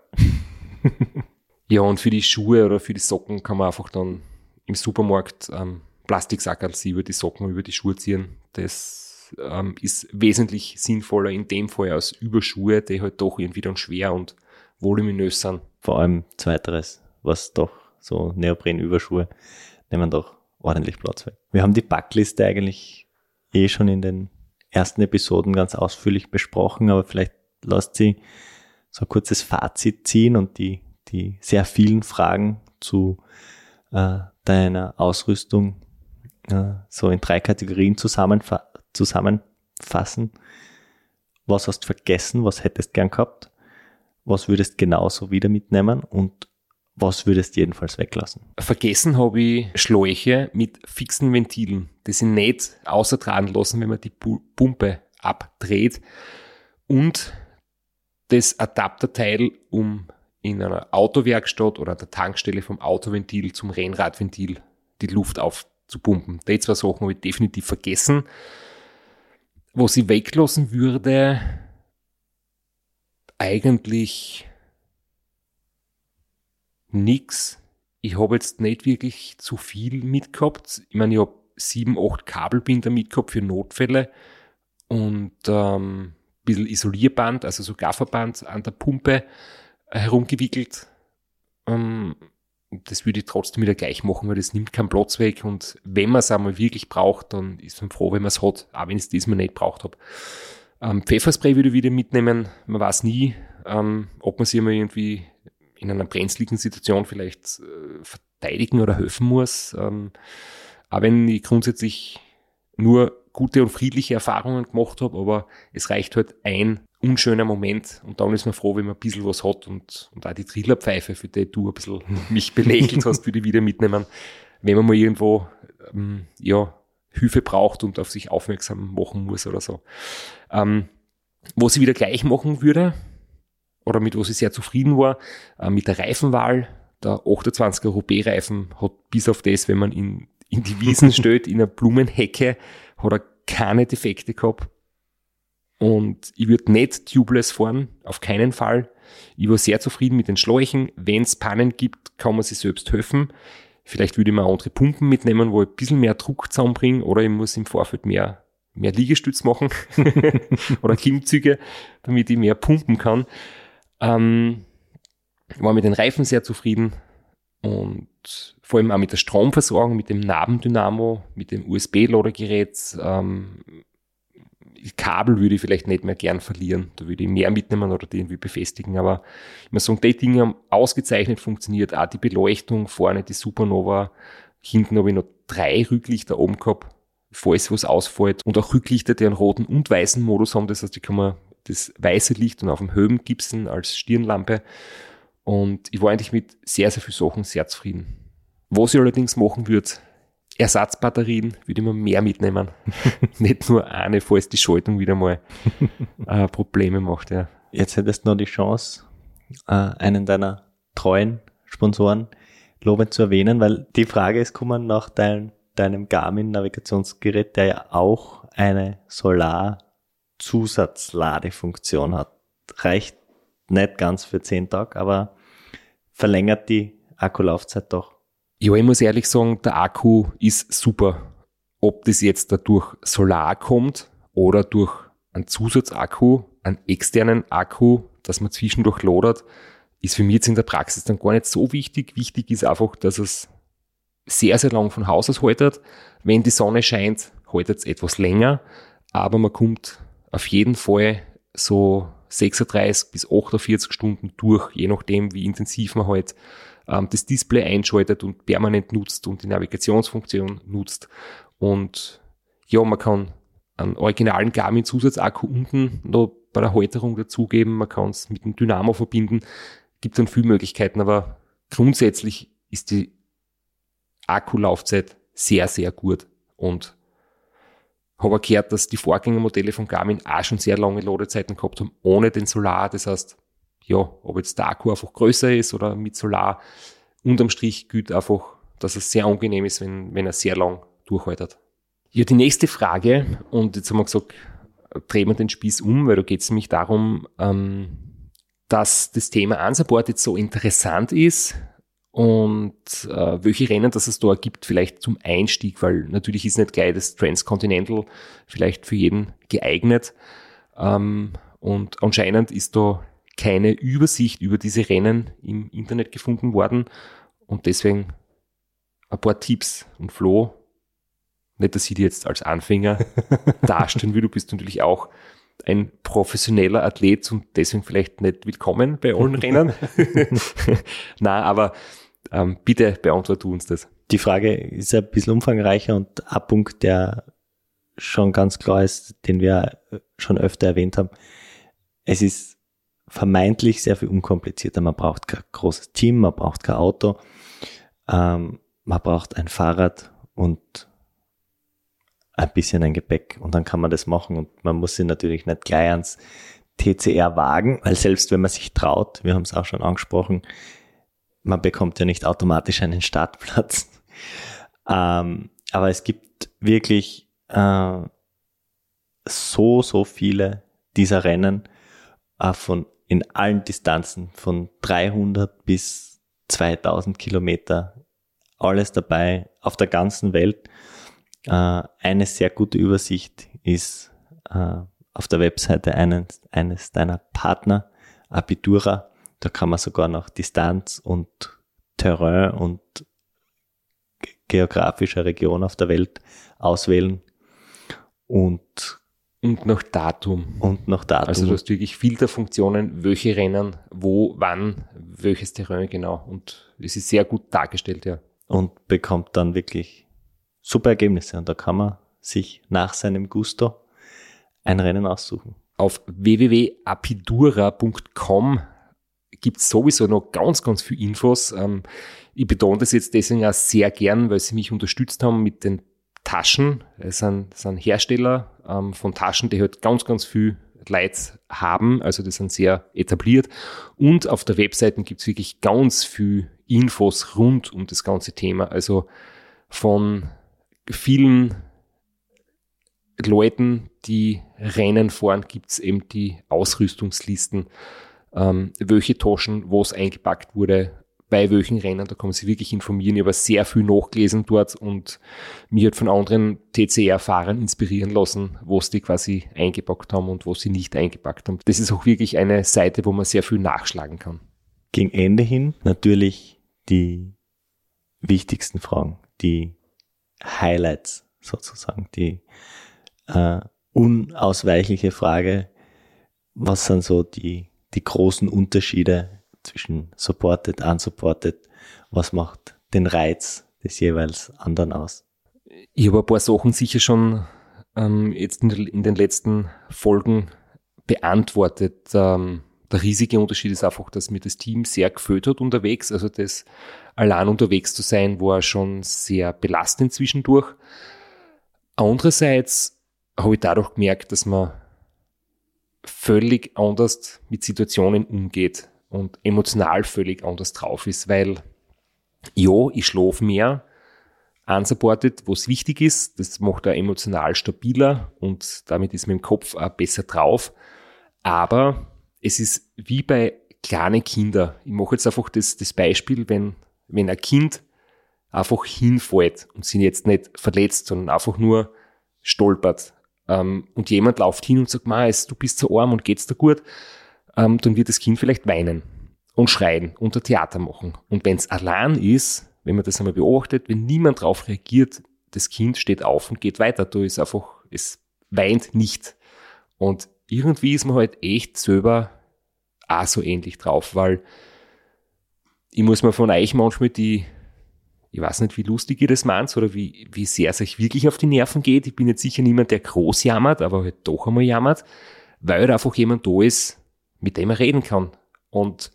ja, und für die Schuhe oder für die Socken kann man einfach dann im Supermarkt ähm, Plastiksackerl über die Socken, über die Schuhe ziehen. Das ähm, ist wesentlich sinnvoller in dem Fall als Überschuhe, die halt doch irgendwie dann schwer und voluminös sind. Vor allem zweiteres, was doch so Neopren-Überschuhe nehmen doch ordentlich Platz weg. Wir haben die Backliste eigentlich eh schon in den ersten Episoden ganz ausführlich besprochen, aber vielleicht lasst sie so ein kurzes Fazit ziehen und die, die sehr vielen Fragen zu äh, deiner Ausrüstung äh, so in drei Kategorien zusammenfa zusammenfassen. Was hast vergessen? Was hättest gern gehabt? Was würdest genauso wieder mitnehmen? Und was würdest du jedenfalls weglassen? Vergessen habe ich Schläuche mit fixen Ventilen, die sich nicht außer dran lassen, wenn man die Pumpe abdreht. Und das Adapterteil, um in einer Autowerkstatt oder der Tankstelle vom Autoventil zum Rennradventil die Luft aufzupumpen. Die zwei Sachen habe ich definitiv vergessen. Was ich weglassen würde, eigentlich nix. Ich habe jetzt nicht wirklich zu viel mitgehabt. Ich meine, ich habe sieben, acht Kabelbinder mitgehabt für Notfälle und ähm, ein bisschen Isolierband, also so Gafferband an der Pumpe herumgewickelt. Ähm, das würde ich trotzdem wieder gleich machen, weil das nimmt keinen Platz weg und wenn man es einmal wirklich braucht, dann ist man froh, wenn man es hat, auch wenn ich es diesmal nicht braucht habe. Ähm, Pfefferspray würde ich wieder mitnehmen. Man weiß nie, ähm, ob man sich immer irgendwie in einer brenzligen Situation vielleicht äh, verteidigen oder helfen muss. Ähm, auch wenn ich grundsätzlich nur gute und friedliche Erfahrungen gemacht habe, aber es reicht halt ein unschöner Moment und dann ist man froh, wenn man ein bisschen was hat und, und auch die Trillerpfeife, für die du ein bisschen mich belächelt hast, würde ich wieder mitnehmen, wenn man mal irgendwo ähm, ja, Hilfe braucht und auf sich aufmerksam machen muss oder so. Ähm, was ich wieder gleich machen würde, oder mit was ich sehr zufrieden war, äh, mit der Reifenwahl. Der 28er Roubaix-Reifen hat bis auf das, wenn man ihn in die Wiesen stellt, in einer Blumenhecke, hat er keine Defekte gehabt. Und ich würde nicht tubeless fahren, auf keinen Fall. Ich war sehr zufrieden mit den Schläuchen. Wenn es Pannen gibt, kann man sich selbst helfen. Vielleicht würde ich mir andere Pumpen mitnehmen, wo ich ein bisschen mehr Druck zusammenbringe, oder ich muss im Vorfeld mehr, mehr Liegestütz machen oder Klimmzüge, damit ich mehr pumpen kann. Ähm, war mit den Reifen sehr zufrieden und vor allem auch mit der Stromversorgung, mit dem Nabendynamo, mit dem USB-Ladergerät. Ähm, Kabel würde ich vielleicht nicht mehr gern verlieren. Da würde ich mehr mitnehmen oder die irgendwie befestigen. Aber ich muss sagen, die Dinge haben ausgezeichnet funktioniert. Auch die Beleuchtung, vorne die Supernova. Hinten habe ich noch drei Rücklichter oben gehabt, falls was ausfällt. Und auch Rücklichter, die einen roten und weißen Modus haben. Das heißt, die kann man das weiße Licht und auf dem Höhen als Stirnlampe. Und ich war eigentlich mit sehr, sehr vielen Sachen sehr zufrieden. Was ich allerdings machen würde, Ersatzbatterien würde ich mir mehr mitnehmen. Nicht nur eine, falls die Schaltung wieder mal äh, Probleme macht. Ja. Jetzt hättest du noch die Chance, äh, einen deiner treuen Sponsoren lobend zu erwähnen, weil die Frage ist kommen nach dein, deinem Garmin-Navigationsgerät, der ja auch eine Solar- Zusatzladefunktion hat. Reicht nicht ganz für 10 Tage, aber verlängert die Akkulaufzeit doch. Ja, ich muss ehrlich sagen, der Akku ist super. Ob das jetzt dadurch Solar kommt oder durch einen Zusatzakku, einen externen Akku, dass man zwischendurch lodert, ist für mich jetzt in der Praxis dann gar nicht so wichtig. Wichtig ist einfach, dass es sehr, sehr lang von Haus aus haltet. Wenn die Sonne scheint, haltet es etwas länger. aber man kommt auf jeden Fall so 36 bis 48 Stunden durch, je nachdem, wie intensiv man halt ähm, das Display einschaltet und permanent nutzt und die Navigationsfunktion nutzt. Und ja, man kann einen originalen Garmin-Zusatzakku unten noch bei der Halterung dazugeben. Man kann es mit einem Dynamo verbinden. Gibt dann viele Möglichkeiten, aber grundsätzlich ist die Akkulaufzeit sehr, sehr gut. Und habe gehört, dass die Vorgängermodelle von Garmin auch schon sehr lange Ladezeiten gehabt haben, ohne den Solar. Das heißt, ja, ob jetzt der Akku einfach größer ist oder mit Solar, unterm Strich gilt einfach, dass es sehr angenehm ist, wenn, wenn er sehr lang durchhaltet. Ja, die nächste Frage, und jetzt haben wir gesagt, drehen wir den Spieß um, weil da geht es nämlich darum, ähm, dass das Thema Unsupport jetzt so interessant ist und äh, welche Rennen das es da gibt, vielleicht zum Einstieg, weil natürlich ist nicht gleich das Transcontinental vielleicht für jeden geeignet. Ähm, und anscheinend ist da keine Übersicht über diese Rennen im Internet gefunden worden und deswegen ein paar Tipps. Und Flo, nicht, dass ich dir jetzt als Anfänger darstellen will, du bist natürlich auch ein professioneller Athlet und deswegen vielleicht nicht willkommen bei allen Rennen. Na, aber ähm, bitte beantworte du uns das. Die Frage ist ein bisschen umfangreicher und ein Punkt, der schon ganz klar ist, den wir schon öfter erwähnt haben. Es ist vermeintlich sehr viel unkomplizierter. Man braucht kein großes Team, man braucht kein Auto, ähm, man braucht ein Fahrrad und ein bisschen ein Gepäck und dann kann man das machen und man muss sich natürlich nicht gleich ans TCR wagen, weil selbst wenn man sich traut, wir haben es auch schon angesprochen, man bekommt ja nicht automatisch einen Startplatz. Ähm, aber es gibt wirklich äh, so, so viele dieser Rennen äh, von in allen Distanzen von 300 bis 2000 Kilometer alles dabei auf der ganzen Welt. Äh, eine sehr gute Übersicht ist äh, auf der Webseite eines, eines deiner Partner, Abitura. Da kann man sogar noch Distanz und Terrain und geografische Region auf der Welt auswählen und und noch Datum. Und noch Datum. Also du hast wirklich Filterfunktionen, welche Rennen, wo, wann, welches Terrain genau. Und es ist sehr gut dargestellt, ja. Und bekommt dann wirklich super Ergebnisse. Und da kann man sich nach seinem Gusto ein Rennen aussuchen. Auf www.apidura.com gibt es sowieso noch ganz, ganz viel Infos. Ähm, ich betone das jetzt deswegen auch sehr gern, weil sie mich unterstützt haben mit den Taschen. Es sind, sind Hersteller ähm, von Taschen, die halt ganz, ganz viel Leute haben. Also die sind sehr etabliert. Und auf der Webseite gibt es wirklich ganz viel Infos rund um das ganze Thema. Also von vielen Leuten, die Rennen fahren, gibt es eben die Ausrüstungslisten, ähm, welche Taschen, wo es eingepackt wurde, bei welchen Rennen, da kann man sich wirklich informieren. Ich habe sehr viel nachgelesen dort und mich hat von anderen TCR-Fahrern inspirieren lassen, sie die quasi eingepackt haben und wo sie nicht eingepackt haben. Das ist auch wirklich eine Seite, wo man sehr viel nachschlagen kann. Gegen Ende hin natürlich die wichtigsten Fragen, die Highlights sozusagen, die äh, unausweichliche Frage, was sind so die, die großen Unterschiede zwischen supported, unsupported, was macht den Reiz des jeweils anderen aus? Ich habe ein paar Sachen sicher schon ähm, jetzt in, in, den letzten Folgen beantwortet. Ähm, der riesige Unterschied ist einfach, dass mir das Team sehr gefällt hat unterwegs. Also das allein unterwegs zu sein, war schon sehr belastend zwischendurch. Andererseits habe ich dadurch gemerkt, dass man völlig anders mit Situationen umgeht und emotional völlig anders drauf ist, weil ja, ich schlafe mehr, unsupported, was wichtig ist, das macht er emotional stabiler und damit ist mein Kopf auch besser drauf. Aber es ist wie bei kleinen Kindern. Ich mache jetzt einfach das, das Beispiel, wenn, wenn ein Kind einfach hinfällt und sich jetzt nicht verletzt, sondern einfach nur stolpert. Ähm, und jemand läuft hin und sagt, du bist so arm und geht's dir gut, ähm, dann wird das Kind vielleicht weinen und schreien und ein Theater machen. Und wenn es allein ist, wenn man das einmal beobachtet, wenn niemand darauf reagiert, das Kind steht auf und geht weiter. Da ist einfach, es weint nicht. Und irgendwie ist man halt echt selber auch so ähnlich drauf, weil ich muss mir von euch manchmal die, ich weiß nicht, wie lustig ihr das meint oder wie, wie sehr es euch wirklich auf die Nerven geht. Ich bin jetzt sicher niemand, der groß jammert, aber halt doch einmal jammert, weil halt einfach jemand da ist, mit dem er reden kann. Und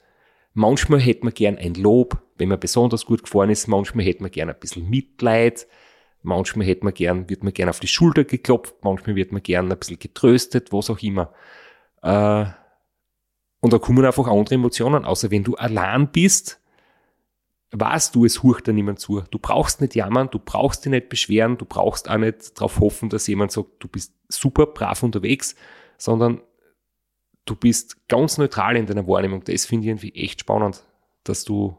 manchmal hätte man gern ein Lob, wenn man besonders gut gefahren ist. Manchmal hätte man gern ein bisschen Mitleid. Manchmal hätte man gern, wird man gern auf die Schulter geklopft. Manchmal wird man gern ein bisschen getröstet, was auch immer. Äh, und da kommen einfach andere Emotionen, außer wenn du allein bist, weißt du, es hurcht da niemand zu. Du brauchst nicht jammern, du brauchst dich nicht beschweren, du brauchst auch nicht darauf hoffen, dass jemand sagt, du bist super brav unterwegs, sondern du bist ganz neutral in deiner Wahrnehmung. Das finde ich irgendwie echt spannend, dass du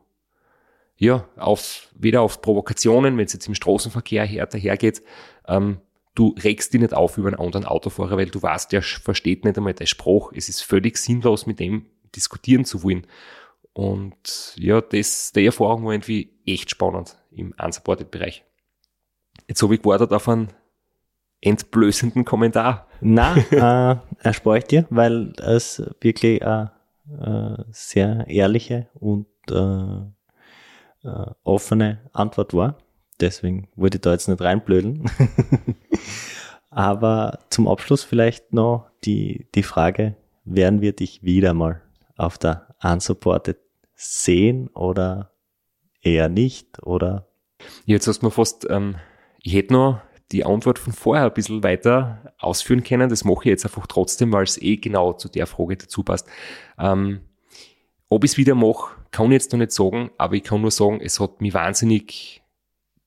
ja auf, weder auf Provokationen, wenn es jetzt im Straßenverkehr her, dahergeht, ähm, du regst dich nicht auf über einen anderen Autofahrer, weil du weißt, der versteht nicht einmal dein Spruch. Es ist völlig sinnlos, mit dem diskutieren zu wollen. Und ja, das, die Erfahrung war irgendwie echt spannend im Unsupported-Bereich. Jetzt habe ich gewartet auf einen entblößenden Kommentar. Na, äh, erspare ich dir, weil es wirklich eine äh, sehr ehrliche und äh, äh, offene Antwort war. Deswegen wollte ich da jetzt nicht reinblödeln. Aber zum Abschluss vielleicht noch die, die Frage, werden wir dich wieder mal auf der Unsupported sehen oder eher nicht? Oder? Jetzt hast du mir fast, ähm, ich hätte noch die Antwort von vorher ein bisschen weiter ausführen können. Das mache ich jetzt einfach trotzdem, weil es eh genau zu der Frage dazu passt. Ähm, ob ich es wieder mache, kann ich jetzt noch nicht sagen, aber ich kann nur sagen, es hat mich wahnsinnig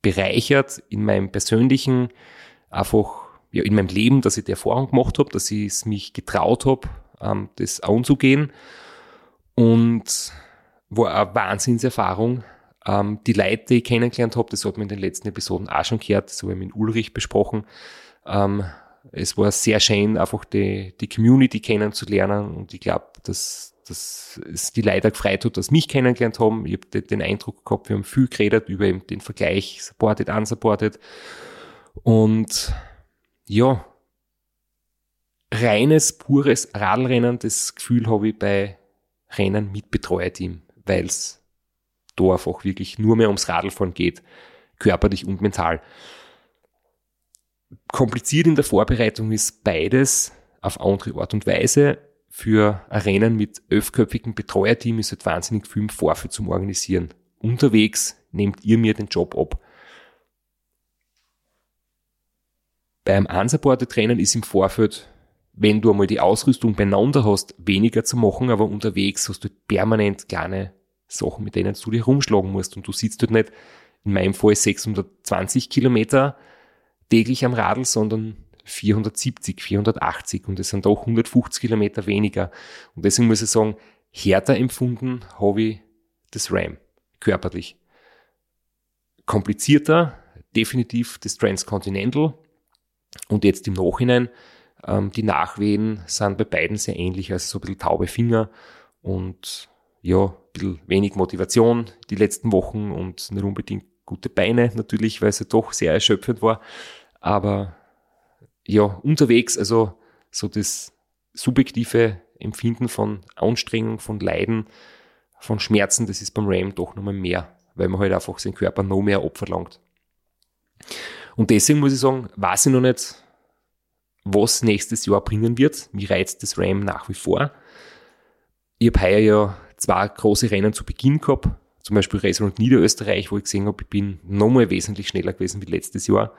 bereichert in meinem persönlichen, einfach ja, in meinem Leben, dass ich die Erfahrung gemacht habe, dass ich es mich getraut habe, ähm, das anzugehen. Und war eine Wahnsinnserfahrung. Ähm, die Leute, die ich kennengelernt habe, das hat man in den letzten Episoden auch schon gehört, das habe ich mit Ulrich besprochen. Ähm, es war sehr schön, einfach die, die Community kennenzulernen und ich glaube, dass, dass es die Leute gefreut hat, dass mich kennengelernt haben. Ich habe den Eindruck gehabt, wir haben viel geredet über eben den Vergleich supported, unsupported und ja, reines, pures Radlrennen, das Gefühl habe ich bei Rennen mit Betreuerteam, weil es da einfach wirklich nur mehr ums Radlfahren geht, körperlich und mental. Kompliziert in der Vorbereitung ist beides auf andere Art und Weise. Für ein Rennen mit elfköpfigen Betreuerteam ist halt wahnsinnig viel im Vorfeld zum Organisieren. Unterwegs nehmt ihr mir den Job ab. Beim unsupported Rennen ist im Vorfeld, wenn du einmal die Ausrüstung beieinander hast, weniger zu machen, aber unterwegs hast du permanent kleine Sachen, mit denen du dich rumschlagen musst. Und du sitzt dort nicht, in meinem Fall 620 Kilometer täglich am Radl, sondern 470, 480 und es sind doch 150 Kilometer weniger. Und deswegen muss ich sagen, härter empfunden habe ich das RAM, körperlich. Komplizierter, definitiv das Transcontinental. Und jetzt im Nachhinein, ähm, die Nachwehen sind bei beiden sehr ähnlich, also so ein bisschen taube Finger und ja, ein bisschen wenig Motivation die letzten Wochen und nicht unbedingt gute Beine natürlich, weil es ja doch sehr erschöpfend war. Aber ja, unterwegs, also so das subjektive Empfinden von Anstrengung, von Leiden, von Schmerzen, das ist beim Ram doch nochmal mehr, weil man halt einfach seinen Körper noch mehr abverlangt. Und deswegen muss ich sagen, weiß ich noch nicht, was nächstes Jahr bringen wird. Mir reizt das Ram nach wie vor. Ich habe heuer ja zwei große Rennen zu Beginn gehabt, zum Beispiel Race Round Niederösterreich, wo ich gesehen habe, ich bin nochmal wesentlich schneller gewesen wie letztes Jahr.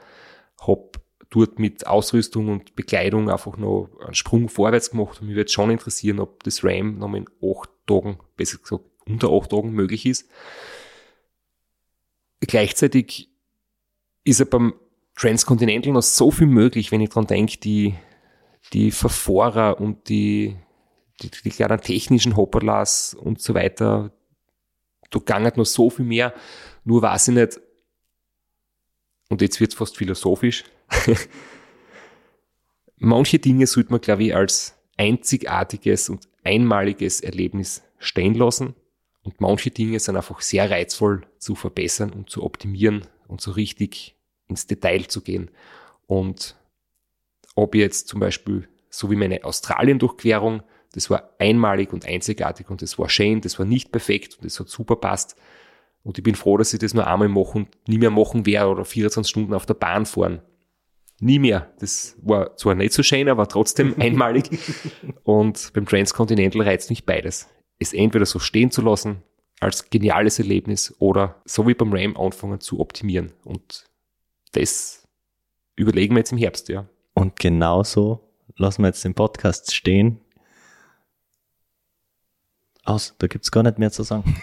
Hab dort mit Ausrüstung und Bekleidung einfach noch einen Sprung vorwärts gemacht und mich würde schon interessieren, ob das RAM noch in acht Tagen, besser gesagt unter acht Tagen möglich ist. Gleichzeitig ist ja beim Transcontinental noch so viel möglich, wenn ich dran denke, die, die Verfahrer und die die, die kleinen technischen Hopperlas und so weiter, da gangert noch so viel mehr. Nur weiß ich nicht, und jetzt wird's fast philosophisch, manche Dinge sollte man, glaube ich, als einzigartiges und einmaliges Erlebnis stehen lassen. Und manche Dinge sind einfach sehr reizvoll zu verbessern und zu optimieren und so richtig ins Detail zu gehen. Und ob jetzt zum Beispiel, so wie meine Australien-Durchquerung, das war einmalig und einzigartig und das war schön, das war nicht perfekt und das hat super passt. Und ich bin froh, dass ich das nur einmal machen und nie mehr machen werde oder 24 Stunden auf der Bahn fahren. Nie mehr. Das war zwar nicht so schön, aber trotzdem einmalig. Und beim Transcontinental reizt mich beides. Es entweder so stehen zu lassen, als geniales Erlebnis, oder so wie beim Ram anfangen zu optimieren. Und das überlegen wir jetzt im Herbst, ja. Und genauso lassen wir jetzt den Podcast stehen. Aus, da gibt's gar nicht mehr zu sagen.